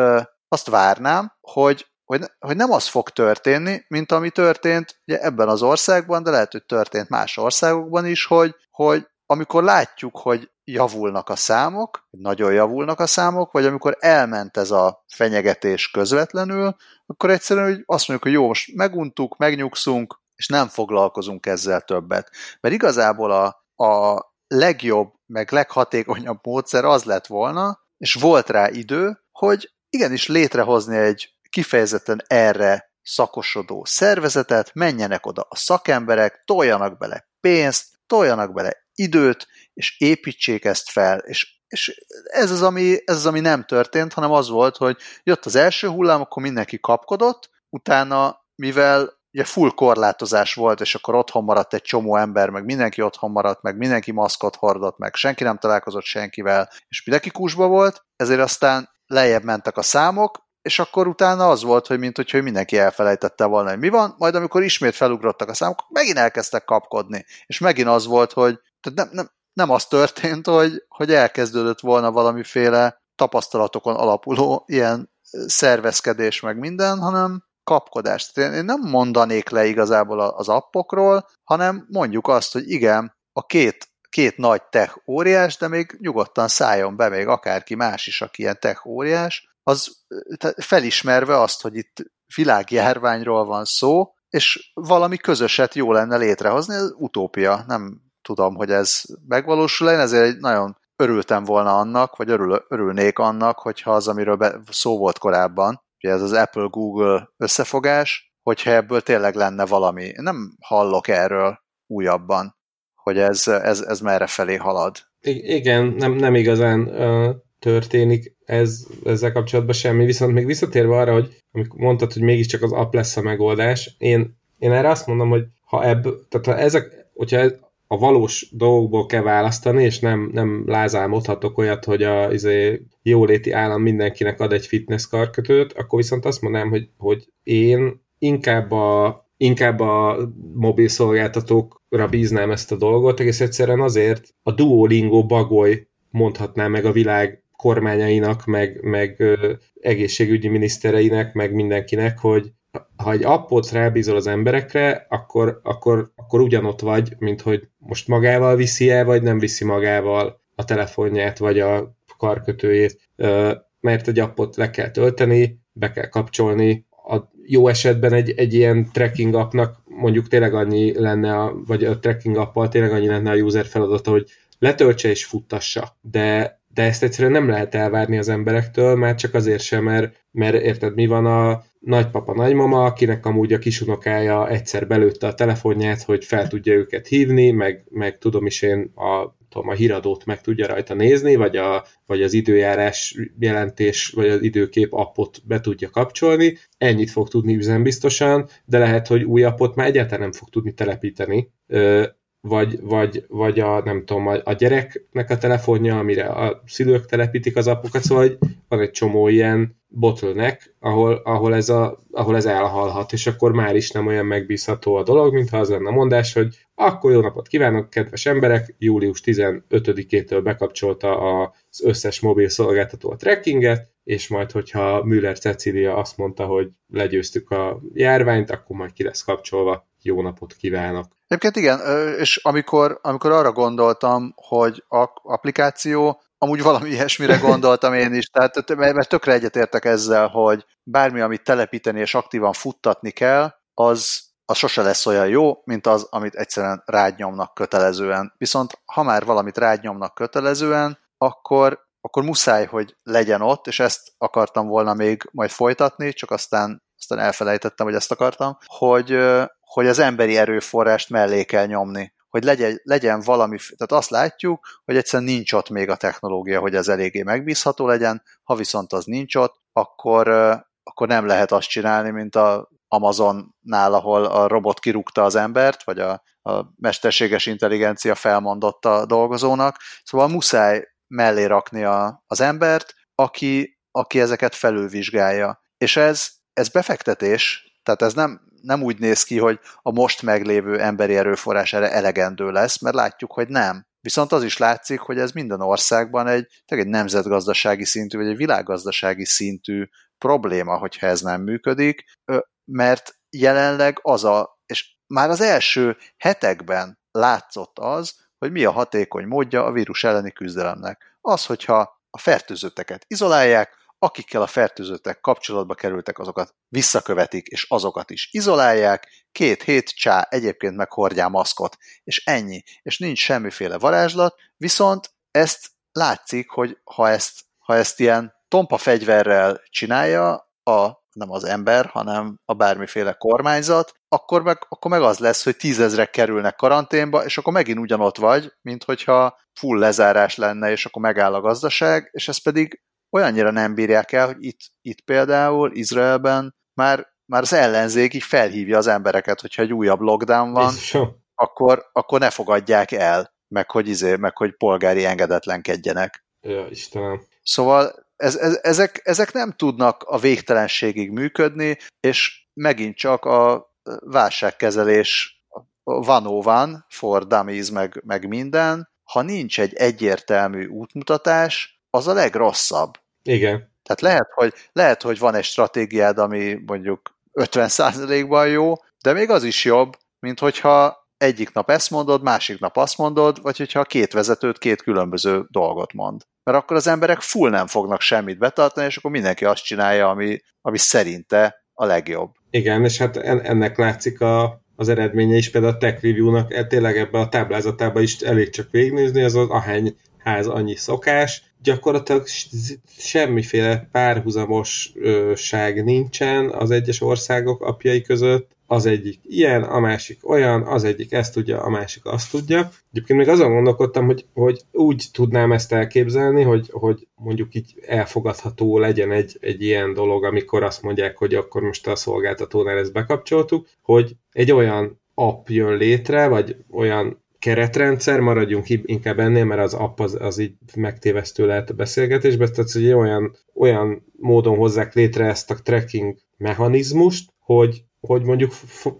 azt várnám, hogy, hogy, hogy nem az fog történni, mint ami történt ugye ebben az országban, de lehet, hogy történt más országokban is, hogy, hogy amikor látjuk, hogy javulnak a számok, nagyon javulnak a számok, vagy amikor elment ez a fenyegetés közvetlenül, akkor egyszerűen hogy azt mondjuk, hogy jó, most meguntuk, megnyugszunk, és nem foglalkozunk ezzel többet. Mert igazából a, a legjobb, meg leghatékonyabb módszer az lett volna, és volt rá idő, hogy igenis létrehozni egy kifejezetten erre szakosodó szervezetet, menjenek oda a szakemberek, toljanak bele pénzt, toljanak bele időt, és építsék ezt fel, és, és ez, az, ami, ez az, ami nem történt, hanem az volt, hogy jött az első hullám, akkor mindenki kapkodott, utána, mivel ugye full korlátozás volt, és akkor otthon maradt egy csomó ember, meg mindenki otthon maradt, meg mindenki maszkot hordott, meg senki nem találkozott senkivel, és mindenki kusba volt, ezért aztán lejjebb mentek a számok, és akkor utána az volt, hogy mint hogy mindenki elfelejtette volna, hogy mi van, majd amikor ismét felugrottak a számok, megint elkezdtek kapkodni, és megint az volt, hogy tehát nem, nem, nem az történt, hogy, hogy elkezdődött volna valamiféle tapasztalatokon alapuló ilyen szervezkedés meg minden, hanem kapkodás. Tehát én nem mondanék le igazából az appokról, hanem mondjuk azt, hogy igen, a két, két nagy tech óriás, de még nyugodtan szálljon be még akárki más is, aki ilyen tech óriás, az felismerve azt, hogy itt világjárványról van szó, és valami közöset jó lenne létrehozni, ez utópia, nem tudom, hogy ez megvalósul, én ezért nagyon örültem volna annak, vagy örül, örülnék annak, hogyha az, amiről be, szó volt korábban, ugye ez az Apple-Google összefogás, hogyha ebből tényleg lenne valami. Én nem hallok erről újabban, hogy ez, ez, ez merre felé halad. I- igen, nem, nem igazán uh, történik ez, ezzel kapcsolatban semmi, viszont még visszatérve arra, hogy amikor mondtad, hogy mégiscsak az app lesz a megoldás, én, én erre azt mondom, hogy ha ebből, tehát ha ezek, hogyha a valós dolgokból kell választani, és nem, nem lázálmodhatok olyat, hogy a izé, jóléti állam mindenkinek ad egy fitness karkötőt, akkor viszont azt mondanám, hogy, hogy én inkább a, inkább a mobil szolgáltatókra bíznám ezt a dolgot, egész egyszerűen azért a Duolingo bagoly mondhatná meg a világ kormányainak, meg, meg egészségügyi minisztereinek, meg mindenkinek, hogy ha egy appot rábízol az emberekre, akkor, akkor, akkor ugyanott vagy, mint hogy most magával viszi el, vagy nem viszi magával a telefonját, vagy a karkötőjét, mert egy appot le kell tölteni, be kell kapcsolni, a jó esetben egy, egy ilyen tracking appnak mondjuk tényleg annyi lenne, a, vagy a tracking appal tényleg annyi lenne a user feladata, hogy letöltse és futtassa. De, de ezt egyszerűen nem lehet elvárni az emberektől, már csak azért sem, mert, mert érted, mi van a nagypapa, nagymama, akinek amúgy a kisunokája egyszer belőtte a telefonját, hogy fel tudja őket hívni, meg, meg tudom is én a, tudom, a híradót meg tudja rajta nézni, vagy, a, vagy az időjárás jelentés, vagy az időkép appot be tudja kapcsolni. Ennyit fog tudni üzembiztosan, de lehet, hogy új appot már egyáltalán nem fog tudni telepíteni vagy, vagy, vagy a, nem tudom, a, gyereknek a telefonja, amire a szülők telepítik az appokat, szóval van egy csomó ilyen bottleneck, ahol, ahol, ez a, ahol ez elhalhat, és akkor már is nem olyan megbízható a dolog, mintha az lenne a mondás, hogy akkor jó napot kívánok, kedves emberek, július 15-től bekapcsolta az összes mobil szolgáltató a trackinget, és majd, hogyha Müller Cecilia azt mondta, hogy legyőztük a járványt, akkor majd ki lesz kapcsolva. Jó napot kívánok! Egyébként igen, és amikor, amikor arra gondoltam, hogy a applikáció, amúgy valami ilyesmire gondoltam én is, tehát mert tökre egyetértek ezzel, hogy bármi, amit telepíteni és aktívan futtatni kell, az, az sose lesz olyan jó, mint az, amit egyszerűen rádnyomnak kötelezően. Viszont ha már valamit rádnyomnak kötelezően, akkor, akkor muszáj, hogy legyen ott, és ezt akartam volna még majd folytatni, csak aztán, aztán elfelejtettem, hogy ezt akartam, hogy, hogy az emberi erőforrást mellé kell nyomni. Hogy legyen, legyen valami, tehát azt látjuk, hogy egyszerűen nincs ott még a technológia, hogy ez eléggé megbízható legyen, ha viszont az nincs ott, akkor, akkor nem lehet azt csinálni, mint a Amazonnál, ahol a robot kirúgta az embert, vagy a, a mesterséges intelligencia felmondotta a dolgozónak. Szóval muszáj mellé rakni a, az embert, aki, aki ezeket felülvizsgálja. És ez, ez befektetés, tehát ez nem, nem úgy néz ki, hogy a most meglévő emberi erőforrás erre elegendő lesz, mert látjuk, hogy nem. Viszont az is látszik, hogy ez minden országban egy, egy nemzetgazdasági szintű, vagy egy világgazdasági szintű probléma, hogyha ez nem működik, mert jelenleg az a, és már az első hetekben látszott az, hogy mi a hatékony módja a vírus elleni küzdelemnek. Az, hogyha a fertőzötteket izolálják, akikkel a fertőzöttek kapcsolatba kerültek, azokat visszakövetik, és azokat is izolálják, két hét csá, egyébként meg hordjál maszkot, és ennyi, és nincs semmiféle varázslat, viszont ezt látszik, hogy ha ezt, ha ezt ilyen tompa fegyverrel csinálja, a, nem az ember, hanem a bármiféle kormányzat, akkor meg, akkor meg az lesz, hogy tízezrek kerülnek karanténba, és akkor megint ugyanott vagy, mint hogyha full lezárás lenne, és akkor megáll a gazdaság, és ez pedig olyannyira nem bírják el, hogy itt, itt például Izraelben már, már az ellenzék így felhívja az embereket, hogyha egy újabb lockdown van, akkor, akkor ne fogadják el, meg hogy, izé, meg hogy polgári engedetlenkedjenek. Ja, Istenem. Szóval ez, ez, ezek, ezek nem tudnak a végtelenségig működni, és megint csak a válságkezelés van van for dummies, meg, meg minden, ha nincs egy egyértelmű útmutatás, az a legrosszabb. Igen. Tehát lehet, hogy, lehet, hogy van egy stratégiád, ami mondjuk 50%-ban jó, de még az is jobb, mint hogyha egyik nap ezt mondod, másik nap azt mondod, vagy hogyha két vezetőt két különböző dolgot mond. Mert akkor az emberek full nem fognak semmit betartani, és akkor mindenki azt csinálja, ami, ami szerinte a legjobb. Igen, és hát ennek látszik a, az eredménye is, például a Tech Review-nak tényleg ebbe a táblázatába is elég csak végignézni, az az ahány ház annyi szokás, gyakorlatilag semmiféle párhuzamosság nincsen az egyes országok apjai között, az egyik ilyen, a másik olyan, az egyik ezt tudja, a másik azt tudja. Egyébként még azon gondolkodtam, hogy, hogy úgy tudnám ezt elképzelni, hogy, hogy mondjuk így elfogadható legyen egy, egy ilyen dolog, amikor azt mondják, hogy akkor most a szolgáltatónál ezt bekapcsoltuk, hogy egy olyan app jön létre, vagy olyan keretrendszer, maradjunk inkább ennél, mert az app az, az így megtévesztő lehet a beszélgetésben, tehát hogy olyan, olyan módon hozzák létre ezt a tracking mechanizmust, hogy, hogy mondjuk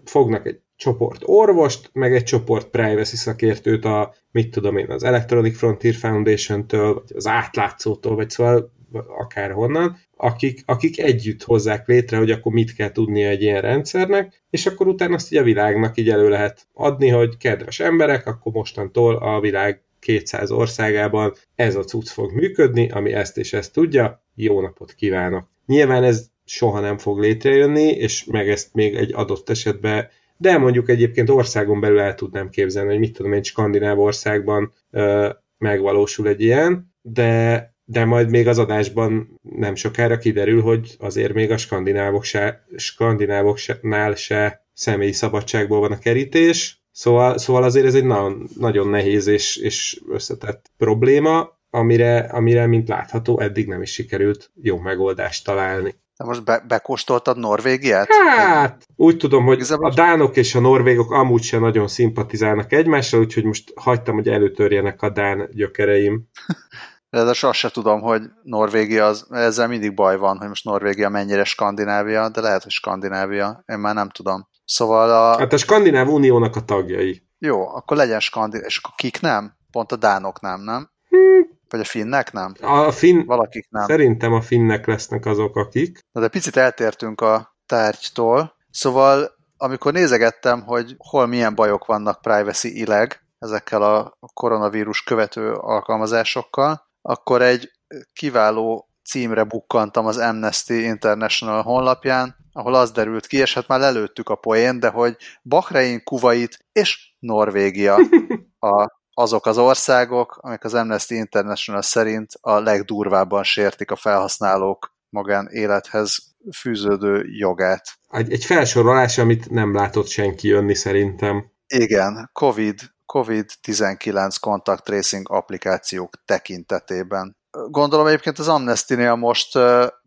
fognak egy csoport orvost, meg egy csoport privacy szakértőt a, mit tudom én, az Electronic Frontier Foundation-től, vagy az átlátszótól, vagy szóval akárhonnan, akik, akik együtt hozzák létre, hogy akkor mit kell tudnia egy ilyen rendszernek, és akkor utána azt így a világnak így elő lehet adni, hogy kedves emberek, akkor mostantól a világ 200 országában ez a cucc fog működni, ami ezt és ezt tudja, jó napot kívánok. Nyilván ez soha nem fog létrejönni, és meg ezt még egy adott esetben de mondjuk egyébként országon belül el tudnám képzelni, hogy mit tudom én, Skandináv országban ö, megvalósul egy ilyen, de, de majd még az adásban nem sokára kiderül, hogy azért még a skandinávok se, skandinávoknál se személyi szabadságból van a kerítés, szóval, szóval azért ez egy nagyon, nagyon nehéz és, és összetett probléma, amire, amire, mint látható, eddig nem is sikerült jó megoldást találni. De most be, bekóstoltad Norvégiát? Hát, úgy tudom, hogy a dánok és a norvégok amúgy sem nagyon szimpatizálnak egymással, úgyhogy most hagytam, hogy előtörjenek a dán gyökereim. De azt se tudom, hogy Norvégia, az, ezzel mindig baj van, hogy most Norvégia mennyire Skandinávia, de lehet, hogy Skandinávia, én már nem tudom. Szóval a... Hát a Skandináv Uniónak a tagjai. Jó, akkor legyen Skandináv, és akkor kik nem? Pont a dánok nem, nem? Hmm. Vagy a finnek nem? A fin... Valakik nem. Szerintem a finnek lesznek azok, akik. Na de picit eltértünk a tárgytól. Szóval amikor nézegettem, hogy hol milyen bajok vannak privacy ileg ezekkel a koronavírus követő alkalmazásokkal, akkor egy kiváló címre bukkantam az Amnesty International honlapján, ahol az derült ki, és hát már lelőttük a poén, de hogy Bahrein, Kuwait és Norvégia a azok az országok, amik az Amnesty International szerint a legdurvábban sértik a felhasználók magán élethez fűződő jogát. Egy, egy felsorolás, amit nem látott senki jönni szerintem. Igen, COVID, COVID-19 contact tracing applikációk tekintetében. Gondolom egyébként az Amnesty-nél most,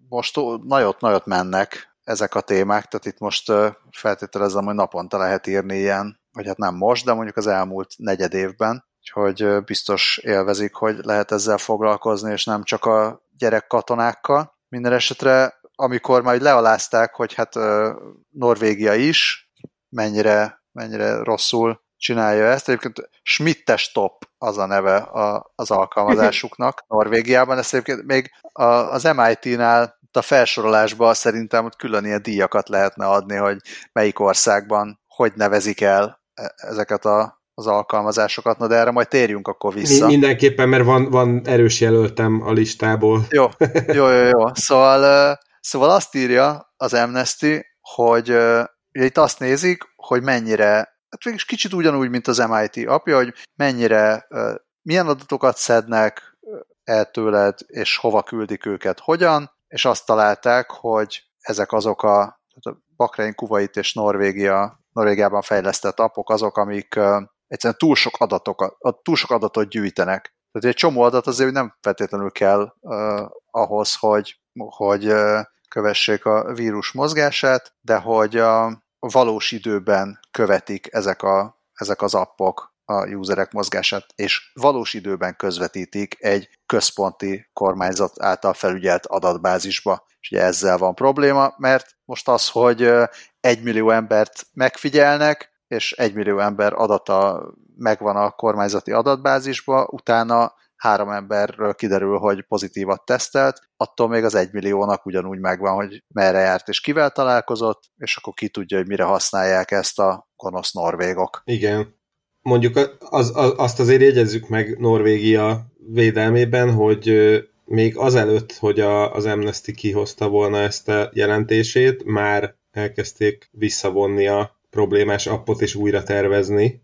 most nagyot-nagyot mennek ezek a témák, tehát itt most feltételezem, hogy naponta lehet írni ilyen, vagy hát nem most, de mondjuk az elmúlt negyed évben úgyhogy biztos élvezik, hogy lehet ezzel foglalkozni, és nem csak a gyerek katonákkal. Minden esetre, amikor majd lealázták, hogy hát Norvégia is mennyire, mennyire rosszul csinálja ezt. Egyébként Schmittes Top az a neve a, az alkalmazásuknak Norvégiában. Ezt egyébként még a, az MIT-nál a felsorolásban szerintem ott külön ilyen díjakat lehetne adni, hogy melyik országban hogy nevezik el e, ezeket a az alkalmazásokat, na de erre majd térjünk akkor vissza. Mindenképpen, mert van, van erős jelöltem a listából. Jó, jó, jó, jó. Szóval, szóval azt írja az Amnesty, hogy ugye itt azt nézik, hogy mennyire, hát végig kicsit ugyanúgy, mint az MIT apja, hogy mennyire, milyen adatokat szednek el tőled, és hova küldik őket, hogyan, és azt találták, hogy ezek azok a, a Bahrein, Kuwait és Norvégia, Norvégiában fejlesztett appok azok, amik egyszerűen túl sok, adatokat, túl sok adatot gyűjtenek. Tehát egy csomó adat azért nem feltétlenül kell uh, ahhoz, hogy, hogy uh, kövessék a vírus mozgását, de hogy a valós időben követik ezek, a, ezek az appok a userek mozgását, és valós időben közvetítik egy központi kormányzat által felügyelt adatbázisba. És ugye ezzel van probléma, mert most az, hogy egy millió embert megfigyelnek, és egy millió ember adata megvan a kormányzati adatbázisba, utána három emberről kiderül, hogy pozitívat tesztelt, attól még az egymilliónak ugyanúgy megvan, hogy merre járt és kivel találkozott, és akkor ki tudja, hogy mire használják ezt a gonosz norvégok. Igen. Mondjuk az, az, azt azért jegyezzük meg Norvégia védelmében, hogy még azelőtt, hogy a, az Amnesty kihozta volna ezt a jelentését, már elkezdték visszavonni a problémás appot is újra tervezni,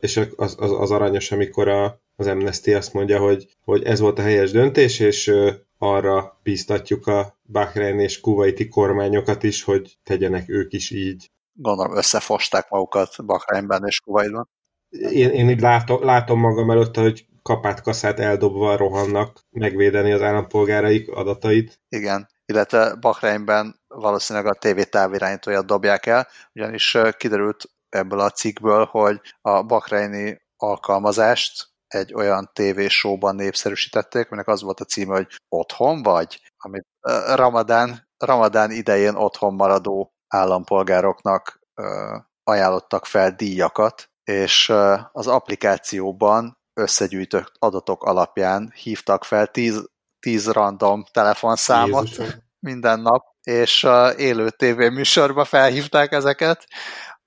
és az, az, az aranyos, amikor a, az Amnesty azt mondja, hogy, hogy ez volt a helyes döntés, és arra bíztatjuk a Bahrein és kuwaiti kormányokat is, hogy tegyenek ők is így. Gondolom összefosták magukat Bahreinben és Kuwaitban. Én, én így látom, látom magam előtt, hogy kapát kaszát eldobva rohannak megvédeni az állampolgáraik adatait. Igen, illetve Bahreinben valószínűleg a TV távirányítóját dobják el, ugyanis kiderült ebből a cikkből, hogy a Bahreini alkalmazást egy olyan tévésóban népszerűsítették, aminek az volt a címe, hogy Otthon vagy? Amit Ramadán, Ramadán idején otthon maradó állampolgároknak ajánlottak fel díjakat, és az applikációban összegyűjtött adatok alapján hívtak fel 10, 10 random telefonszámot Jézusom. minden nap, és élő tévéműsorba felhívták ezeket,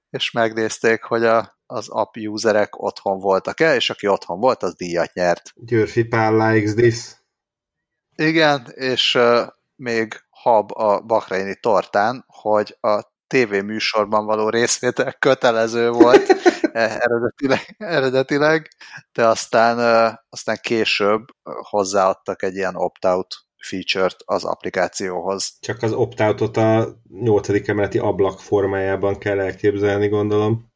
és megnézték, hogy a, az app userek otthon voltak-e, és aki otthon volt, az díjat nyert. Győrfi Pál likes this. Igen, és uh, még hab a Bahreini tortán, hogy a tévéműsorban való részvétel kötelező volt e, eredetileg, eredetileg, de aztán, uh, aztán később hozzáadtak egy ilyen opt-out feature-t az applikációhoz. Csak az opt-outot a 8. emeleti ablak formájában kell elképzelni, gondolom.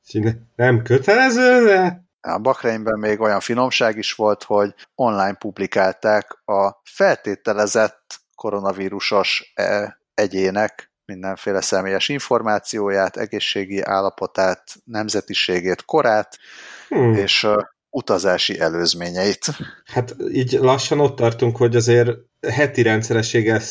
Nem kötelező, de... A Bakreinben még olyan finomság is volt, hogy online publikálták a feltételezett koronavírusos e, egyének mindenféle személyes információját, egészségi állapotát, nemzetiségét, korát, hmm. és utazási előzményeit. Hát így lassan ott tartunk, hogy azért heti rendszerességgel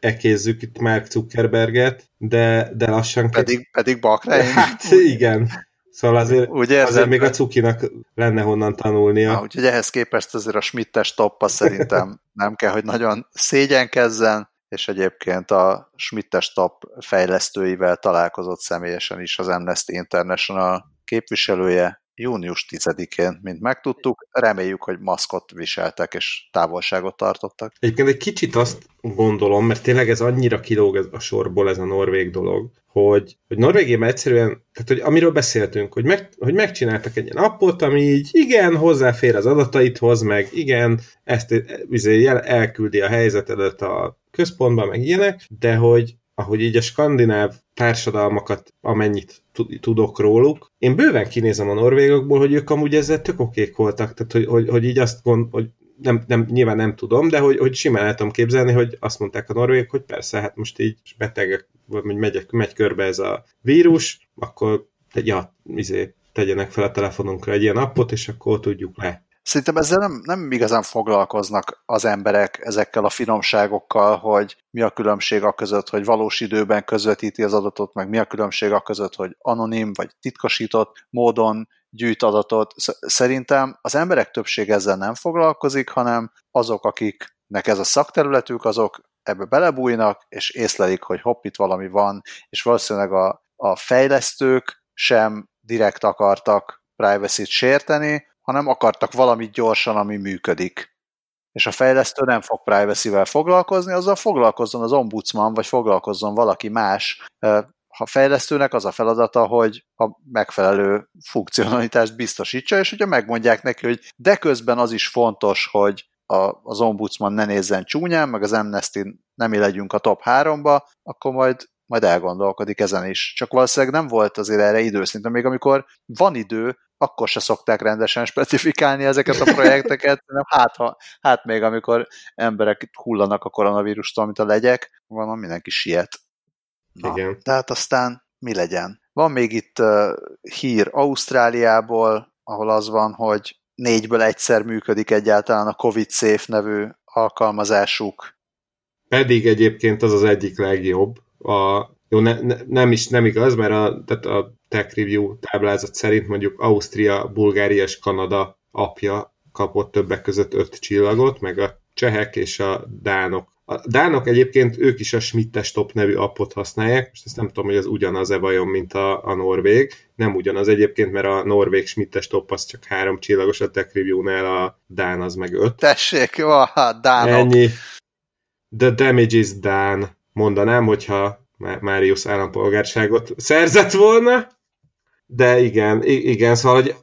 ekézzük itt Mark Zuckerberget, de, de lassan... Pedig, pedig Bakrein. Hát igen. Szóval azért, Úgy érzed, azért még a cukinak lenne honnan tanulnia. Ah, úgyhogy ehhez képest azért a Schmittes toppa szerintem nem kell, hogy nagyon szégyenkezzen, és egyébként a Schmittes top fejlesztőivel találkozott személyesen is az Amnesty International képviselője, június 10-én, mint megtudtuk. Reméljük, hogy maszkot viseltek és távolságot tartottak. Egyébként egy kicsit azt gondolom, mert tényleg ez annyira kilóg a sorból ez a norvég dolog, hogy, hogy Norvégiában egyszerűen, tehát hogy amiről beszéltünk, hogy, meg, hogy megcsináltak egy ilyen appot, ami így igen, hozzáfér az adataidhoz, meg igen, ezt izé, elküldi a helyzetedet a központba, meg ilyenek, de hogy ahogy így a skandináv társadalmakat, amennyit tudok róluk, én bőven kinézem a norvégokból, hogy ők amúgy ezzel tök okék voltak, tehát hogy, hogy, hogy így azt gond, hogy nem, nem, nyilván nem tudom, de hogy, hogy simán el tudom képzelni, hogy azt mondták a norvégok, hogy persze, hát most így betegek, vagy megy, megy körbe ez a vírus, akkor ja, izé, tegyenek fel a telefonunkra egy ilyen appot, és akkor tudjuk le Szerintem ezzel nem, nem igazán foglalkoznak az emberek ezekkel a finomságokkal, hogy mi a különbség a között, hogy valós időben közvetíti az adatot, meg mi a különbség a között, hogy anonim vagy titkosított módon gyűjt adatot. Szerintem az emberek többség ezzel nem foglalkozik, hanem azok, akiknek ez a szakterületük, azok ebbe belebújnak, és észlelik, hogy hopp, itt valami van, és valószínűleg a, a fejlesztők sem direkt akartak privacy-t sérteni, hanem akartak valamit gyorsan, ami működik. És a fejlesztő nem fog privacy-vel foglalkozni, azzal foglalkozzon az ombudsman, vagy foglalkozzon valaki más. A fejlesztőnek az a feladata, hogy a megfelelő funkcionalitást biztosítsa, és hogyha megmondják neki, hogy de közben az is fontos, hogy a, az ombudsman ne nézzen csúnyán, meg az Amnesty nem legyünk a top 3-ba, akkor majd majd elgondolkodik ezen is. Csak valószínűleg nem volt azért erre idő, szinte még amikor van idő, akkor se szokták rendesen specifikálni ezeket a projekteket, hanem hát, ha, hát még amikor emberek hullanak a koronavírustól, mint a legyek, van, mindenki siet. Na, Igen. Tehát aztán mi legyen? Van még itt uh, hír Ausztráliából, ahol az van, hogy négyből egyszer működik egyáltalán a Covid Safe nevű alkalmazásuk. Pedig egyébként az az egyik legjobb. A, jó, ne, ne, nem is nem igaz, mert a, tehát a Tech Review táblázat szerint mondjuk Ausztria, Bulgária és Kanada apja kapott többek között öt csillagot, meg a csehek és a dánok. A dánok egyébként ők is a Schmittes Top nevű appot használják, most ezt nem tudom, hogy az ugyanaz-e vajon, mint a, a norvég. Nem ugyanaz egyébként, mert a norvég Schmittes Top az csak három csillagos a Tech Review-nál, a dán az meg öt. Tessék, jó, a dánok. Ennyi. The damage is dán. Mondanám, hogyha Marius állampolgárságot szerzett volna. De igen, igen, szóval hogy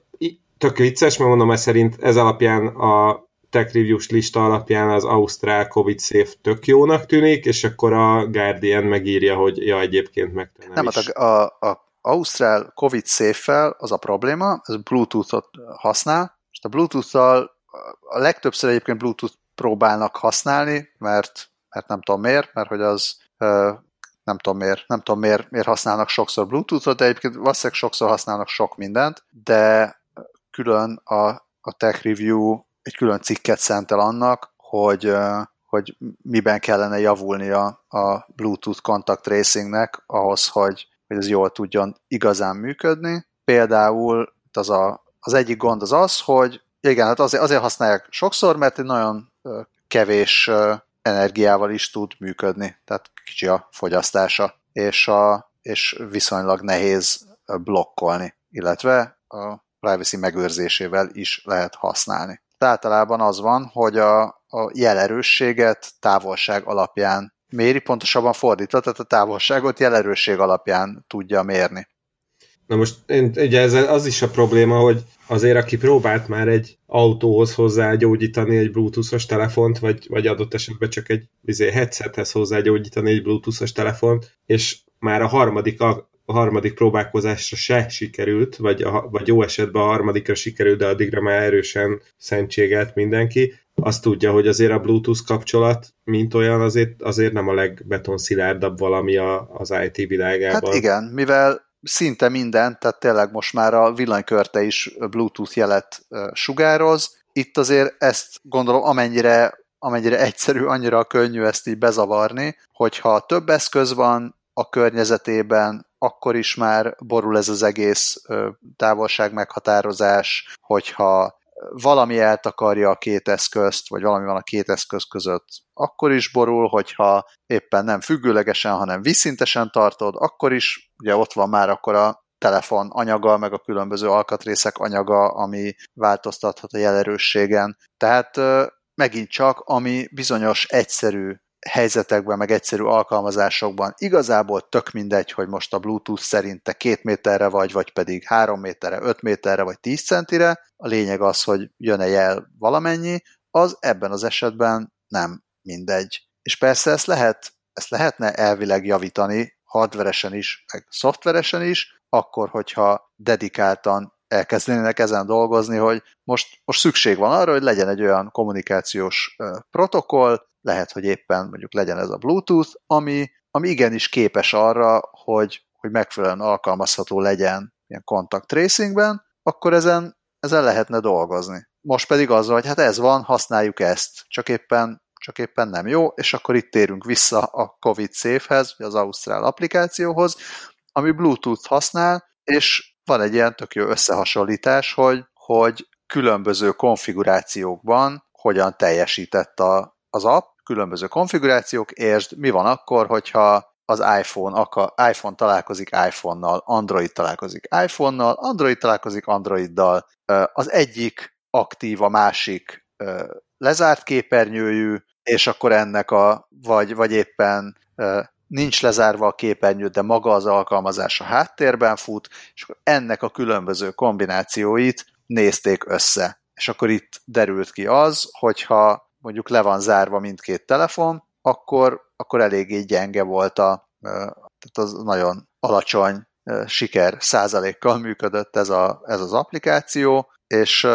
tök vicces, mert mondom, ez szerint ez alapján a Tech Reviews lista alapján az Ausztrál Covid Safe tök jónak tűnik, és akkor a Guardian megírja, hogy ja, egyébként meg nem, nem is. a, a, a Ausztrál Covid Safe-fel az a probléma, ez Bluetooth-ot használ, és a Bluetooth-tal a legtöbbször egyébként Bluetooth próbálnak használni, mert, mert nem tudom miért, mert hogy az nem tudom miért, nem tudom miért, miért használnak sokszor Bluetooth-ot, de egyébként valószínűleg sokszor használnak sok mindent, de külön a, a Tech Review egy külön cikket szentel annak, hogy, hogy miben kellene javulnia a Bluetooth contact tracingnek ahhoz, hogy hogy ez jól tudjon igazán működni. Például az, a, az egyik gond az az, hogy igen, hát azért, azért használják sokszor, mert egy nagyon kevés energiával is tud működni, tehát kicsi a fogyasztása, és, a, és viszonylag nehéz blokkolni, illetve a privacy megőrzésével is lehet használni. Tehát általában az van, hogy a, a jelerősséget távolság alapján méri, pontosabban fordítva, tehát a távolságot jelerősség alapján tudja mérni. Na most én, ugye ez az is a probléma, hogy azért aki próbált már egy autóhoz hozzágyógyítani egy bluetoothos telefont, vagy, vagy adott esetben csak egy izé, headsethez hozzágyógyítani egy bluetoothos telefont, és már a harmadik, a, harmadik próbálkozásra se sikerült, vagy, a, vagy jó esetben a harmadikra sikerült, de addigra már erősen szentségelt mindenki, azt tudja, hogy azért a Bluetooth kapcsolat, mint olyan, azért, azért nem a legbetonszilárdabb valami a, az IT világában. Hát igen, mivel szinte minden, tehát tényleg most már a villanykörte is Bluetooth jelet sugároz. Itt azért ezt gondolom, amennyire, amennyire egyszerű, annyira könnyű ezt így bezavarni, hogyha több eszköz van a környezetében, akkor is már borul ez az egész távolság meghatározás, hogyha valami eltakarja a két eszközt, vagy valami van a két eszköz között, akkor is borul, hogyha éppen nem függőlegesen, hanem visszintesen tartod, akkor is, ugye ott van már akkor a telefon anyaga, meg a különböző alkatrészek anyaga, ami változtathat a jelerősségen. Tehát megint csak, ami bizonyos egyszerű helyzetekben, meg egyszerű alkalmazásokban igazából tök mindegy, hogy most a Bluetooth szerint te két méterre vagy, vagy pedig három méterre, öt méterre, vagy tíz centire. A lényeg az, hogy jön-e jel valamennyi, az ebben az esetben nem mindegy. És persze ezt lehet, ezt lehetne elvileg javítani, hardveresen is, meg szoftveresen is, akkor, hogyha dedikáltan elkezdenének ezen dolgozni, hogy most, most szükség van arra, hogy legyen egy olyan kommunikációs protokoll, lehet, hogy éppen mondjuk legyen ez a Bluetooth, ami, ami igenis képes arra, hogy, hogy megfelelően alkalmazható legyen ilyen contact tracingben, akkor ezen, ezen lehetne dolgozni. Most pedig az, hogy hát ez van, használjuk ezt, csak éppen, csak éppen nem jó, és akkor itt térünk vissza a COVID Safe-hez, az Ausztrál applikációhoz, ami Bluetooth használ, és van egy ilyen tök jó összehasonlítás, hogy, hogy különböző konfigurációkban hogyan teljesített a, az app, különböző konfigurációk, és mi van akkor, hogyha az iPhone, akar, iPhone találkozik iPhone-nal, Android találkozik iPhone-nal, Android találkozik Androiddal, az egyik aktív, a másik lezárt képernyőjű, és akkor ennek a, vagy, vagy éppen nincs lezárva a képernyő, de maga az alkalmazás a háttérben fut, és akkor ennek a különböző kombinációit nézték össze. És akkor itt derült ki az, hogyha mondjuk le van zárva mindkét telefon, akkor, akkor eléggé gyenge volt a, tehát az nagyon alacsony siker százalékkal működött ez, a, ez az applikáció, és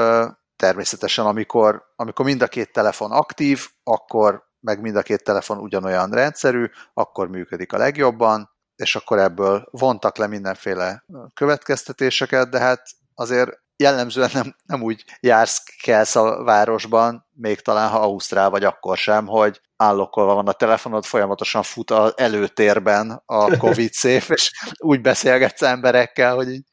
természetesen amikor, amikor mind a két telefon aktív, akkor meg mind a két telefon ugyanolyan rendszerű, akkor működik a legjobban, és akkor ebből vontak le mindenféle következtetéseket, de hát azért jellemzően nem, nem úgy jársz kelsz a városban, még talán ha Ausztrál vagy akkor sem, hogy állokkolva van a telefonod, folyamatosan fut az előtérben a Covid szép, és úgy beszélgetsz emberekkel, hogy így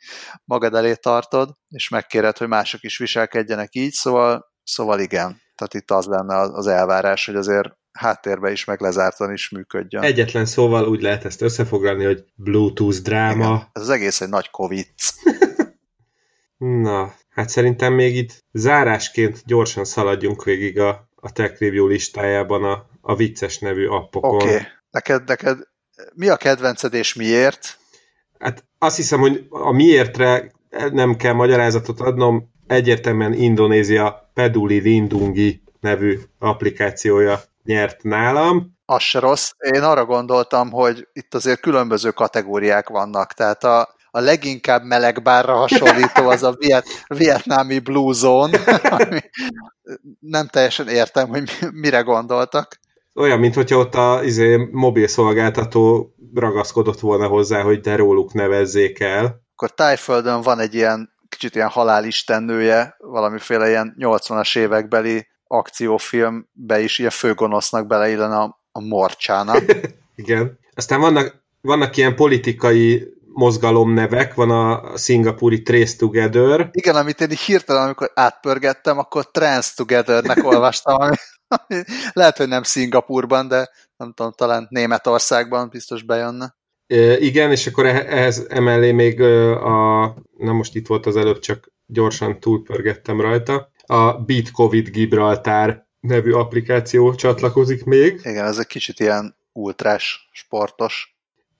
magad elé tartod, és megkéred, hogy mások is viselkedjenek így, szóval, szóval igen. Tehát itt az lenne az elvárás, hogy azért háttérbe is, meg lezártan is működjön. Egyetlen szóval úgy lehet ezt összefoglalni, hogy Bluetooth dráma. Igen, ez az egész egy nagy Covid. Na, hát szerintem még itt zárásként gyorsan szaladjunk végig a, a Tech Review listájában a, a vicces nevű appokon. Oké, okay. neked, neked mi a kedvenced és miért? Hát azt hiszem, hogy a miértre nem kell magyarázatot adnom, egyértelműen Indonézia Peduli Rindungi nevű applikációja nyert nálam. Az se rossz. Én arra gondoltam, hogy itt azért különböző kategóriák vannak, tehát a, a leginkább melegbárra hasonlító az a viet, vietnámi Blue Zone, ami nem teljesen értem, hogy mire gondoltak. Olyan, mint hogyha ott a izé, mobil szolgáltató ragaszkodott volna hozzá, hogy de róluk nevezzék el. Akkor Tájföldön van egy ilyen kicsit ilyen halálistennője, valamiféle ilyen 80-as évekbeli akciófilmbe is ilyen főgonosznak beleillene a, a morcsának. Igen. Aztán vannak, vannak ilyen politikai mozgalom nevek, van a szingapúri Trace Together. Igen, amit én így hirtelen, amikor átpörgettem, akkor Trans Together-nek olvastam, ami, ami lehet, hogy nem Szingapurban, de nem tudom, talán Németországban biztos bejönne. E, igen, és akkor ehhez emellé még a, na most itt volt az előbb, csak gyorsan túlpörgettem rajta, a Beat Covid Gibraltar nevű applikáció csatlakozik még. Igen, ez egy kicsit ilyen ultrás, sportos.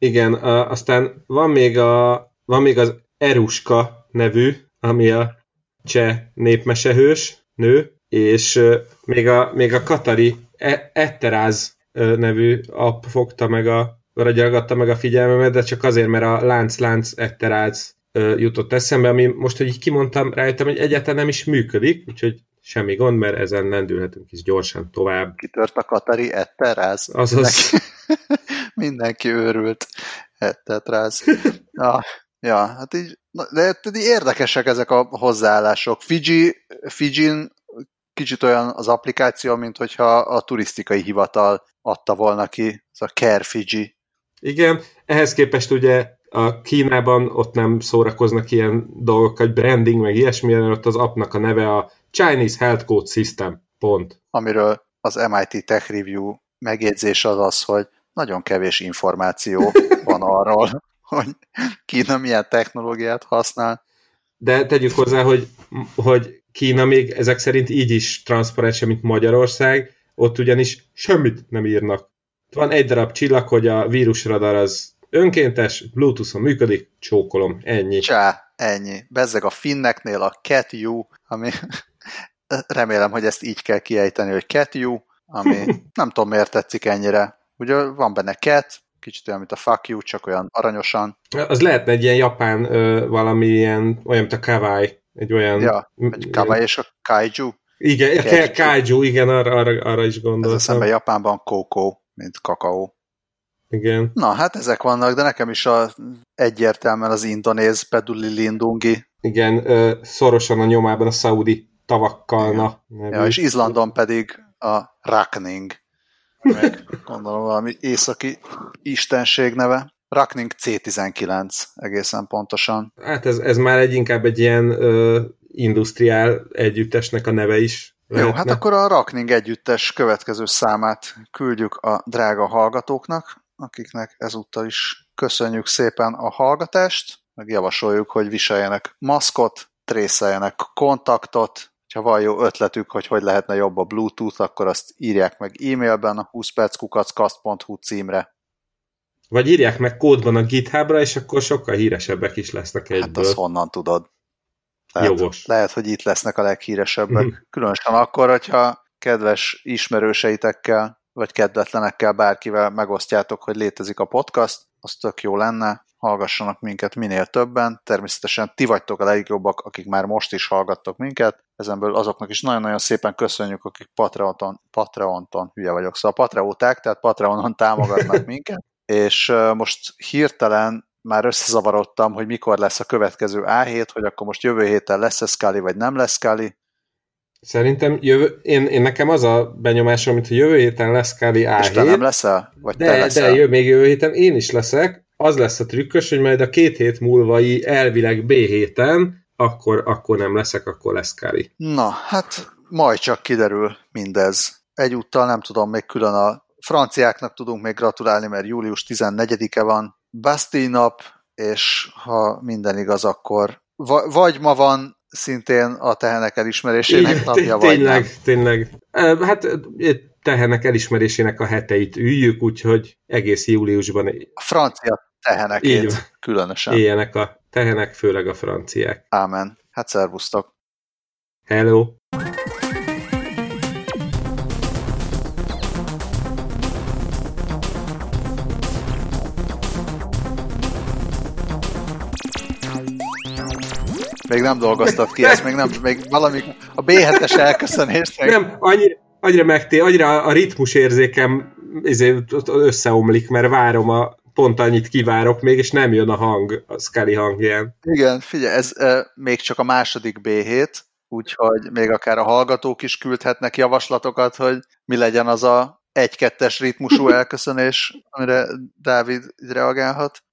Igen, a, aztán van még, a, van még az Eruska nevű, ami a cseh népmesehős nő, és még a, még a Katari e, Etteráz nevű app fogta meg a, ragyalgatta meg a figyelmemet, de csak azért, mert a lánc-lánc Etteráz jutott eszembe, ami most, hogy így kimondtam, rájöttem, hogy egyáltalán nem is működik, úgyhogy semmi gond, mert ezen lendülhetünk is gyorsan tovább. Kitört a Katari etteráz. Azaz. Mindenki őrült ettetráz. Ja, ja, hát így, de így érdekesek ezek a hozzáállások. Fiji, Fijin kicsit olyan az applikáció, mint hogyha a turisztikai hivatal adta volna ki, ez a Care Fiji. Igen, ehhez képest ugye a Kínában ott nem szórakoznak ilyen dolgok, hogy branding, meg ilyesmi, ott az appnak a neve a Chinese Health Code System. Pont. Amiről az MIT Tech Review megjegyzés az az, hogy nagyon kevés információ van arról, hogy Kína milyen technológiát használ. De tegyük hozzá, hogy, hogy Kína még ezek szerint így is transzparens, mint Magyarország, ott ugyanis semmit nem írnak. Van egy darab csillag, hogy a vírusradar az önkéntes, Bluetooth-on működik, csókolom, ennyi. Csá, ennyi. Bezzeg a finneknél a CatU, ami remélem, hogy ezt így kell kiejteni, hogy CatU, ami nem tudom miért tetszik ennyire. Ugye van benne cat, kicsit olyan, mint a fuck you, csak olyan aranyosan. Az lehetne egy ilyen japán ö, valami ilyen, olyan, mint a kawaii. Egy olyan... Ja, egy kawaii és a kaiju. Igen, kaiju, kaiju igen, arra, arra, arra is gondoltam. Ez eszembe Japánban koko, mint kakaó. Igen. Na, hát ezek vannak, de nekem is a, egyértelműen az indonéz Peduli Lindungi. Igen, ö, szorosan a nyomában a szaudi tavakkal. Ja, és Izlandon pedig a Rakning. Meg gondolom valami északi istenség neve. Rakning C19 egészen pontosan. Hát ez, ez már egy inkább egy ilyen ö, industriál együttesnek a neve is. Lehetne. Jó, hát akkor a Rakning együttes következő számát küldjük a drága hallgatóknak, akiknek ezúttal is köszönjük szépen a hallgatást, meg javasoljuk, hogy viseljenek maszkot, trészeljenek kontaktot, ha van jó ötletük, hogy hogy lehetne jobb a Bluetooth, akkor azt írják meg e-mailben a 20perckukacast.hu címre. Vagy írják meg kódban a GitHubra, és akkor sokkal híresebbek is lesznek egyből. Hát azt honnan tudod? Lehet, Jogos. Lehet, hogy itt lesznek a leghíresebbek. Különösen akkor, hogyha kedves ismerőseitekkel, vagy kedvetlenekkel bárkivel megosztjátok, hogy létezik a podcast, az tök jó lenne hallgassanak minket minél többen. Természetesen ti vagytok a legjobbak, akik már most is hallgattok minket. Ezenből azoknak is nagyon-nagyon szépen köszönjük, akik Patreonon, Patreonton, hülye vagyok, szóval Patreóták, tehát Patreonon támogatnak minket. És most hirtelen már összezavarodtam, hogy mikor lesz a következő A7, hogy akkor most jövő héten lesz-e Scully, vagy nem lesz Scully. Szerintem jövő, én, én nekem az a benyomásom, hogy jövő héten lesz Scully A7. És te nem leszel? Vagy de, te leszel? de jö, még jövő héten én is leszek, az lesz a trükkös, hogy majd a két hét múlvai elvileg B héten, akkor, akkor nem leszek, akkor lesz Kári. Na, hát majd csak kiderül mindez. Egyúttal nem tudom, még külön a franciáknak tudunk még gratulálni, mert július 14-e van, Bastille nap, és ha minden igaz, akkor vagy ma van szintén a tehenek elismerésének Igen, napja, vagy Tényleg, nem. tényleg. Hát tehenek elismerésének a heteit üljük, úgyhogy egész júliusban. A francia tehenekét Így, különösen. Éljenek a tehenek, főleg a franciák. Ámen. Hát szervusztok. Hello. Még nem dolgoztat ki ezt, még, nem, még valami a B7-es elköszönést. Meg... Nem, annyira, annyira megté, annyira a ritmus érzékem izé, összeomlik, mert várom a pont annyit kivárok még, és nem jön a hang, a Scully hangján. Igen, figyelj, ez e, még csak a második B7, úgyhogy még akár a hallgatók is küldhetnek javaslatokat, hogy mi legyen az a egy-kettes ritmusú elköszönés, amire Dávid reagálhat.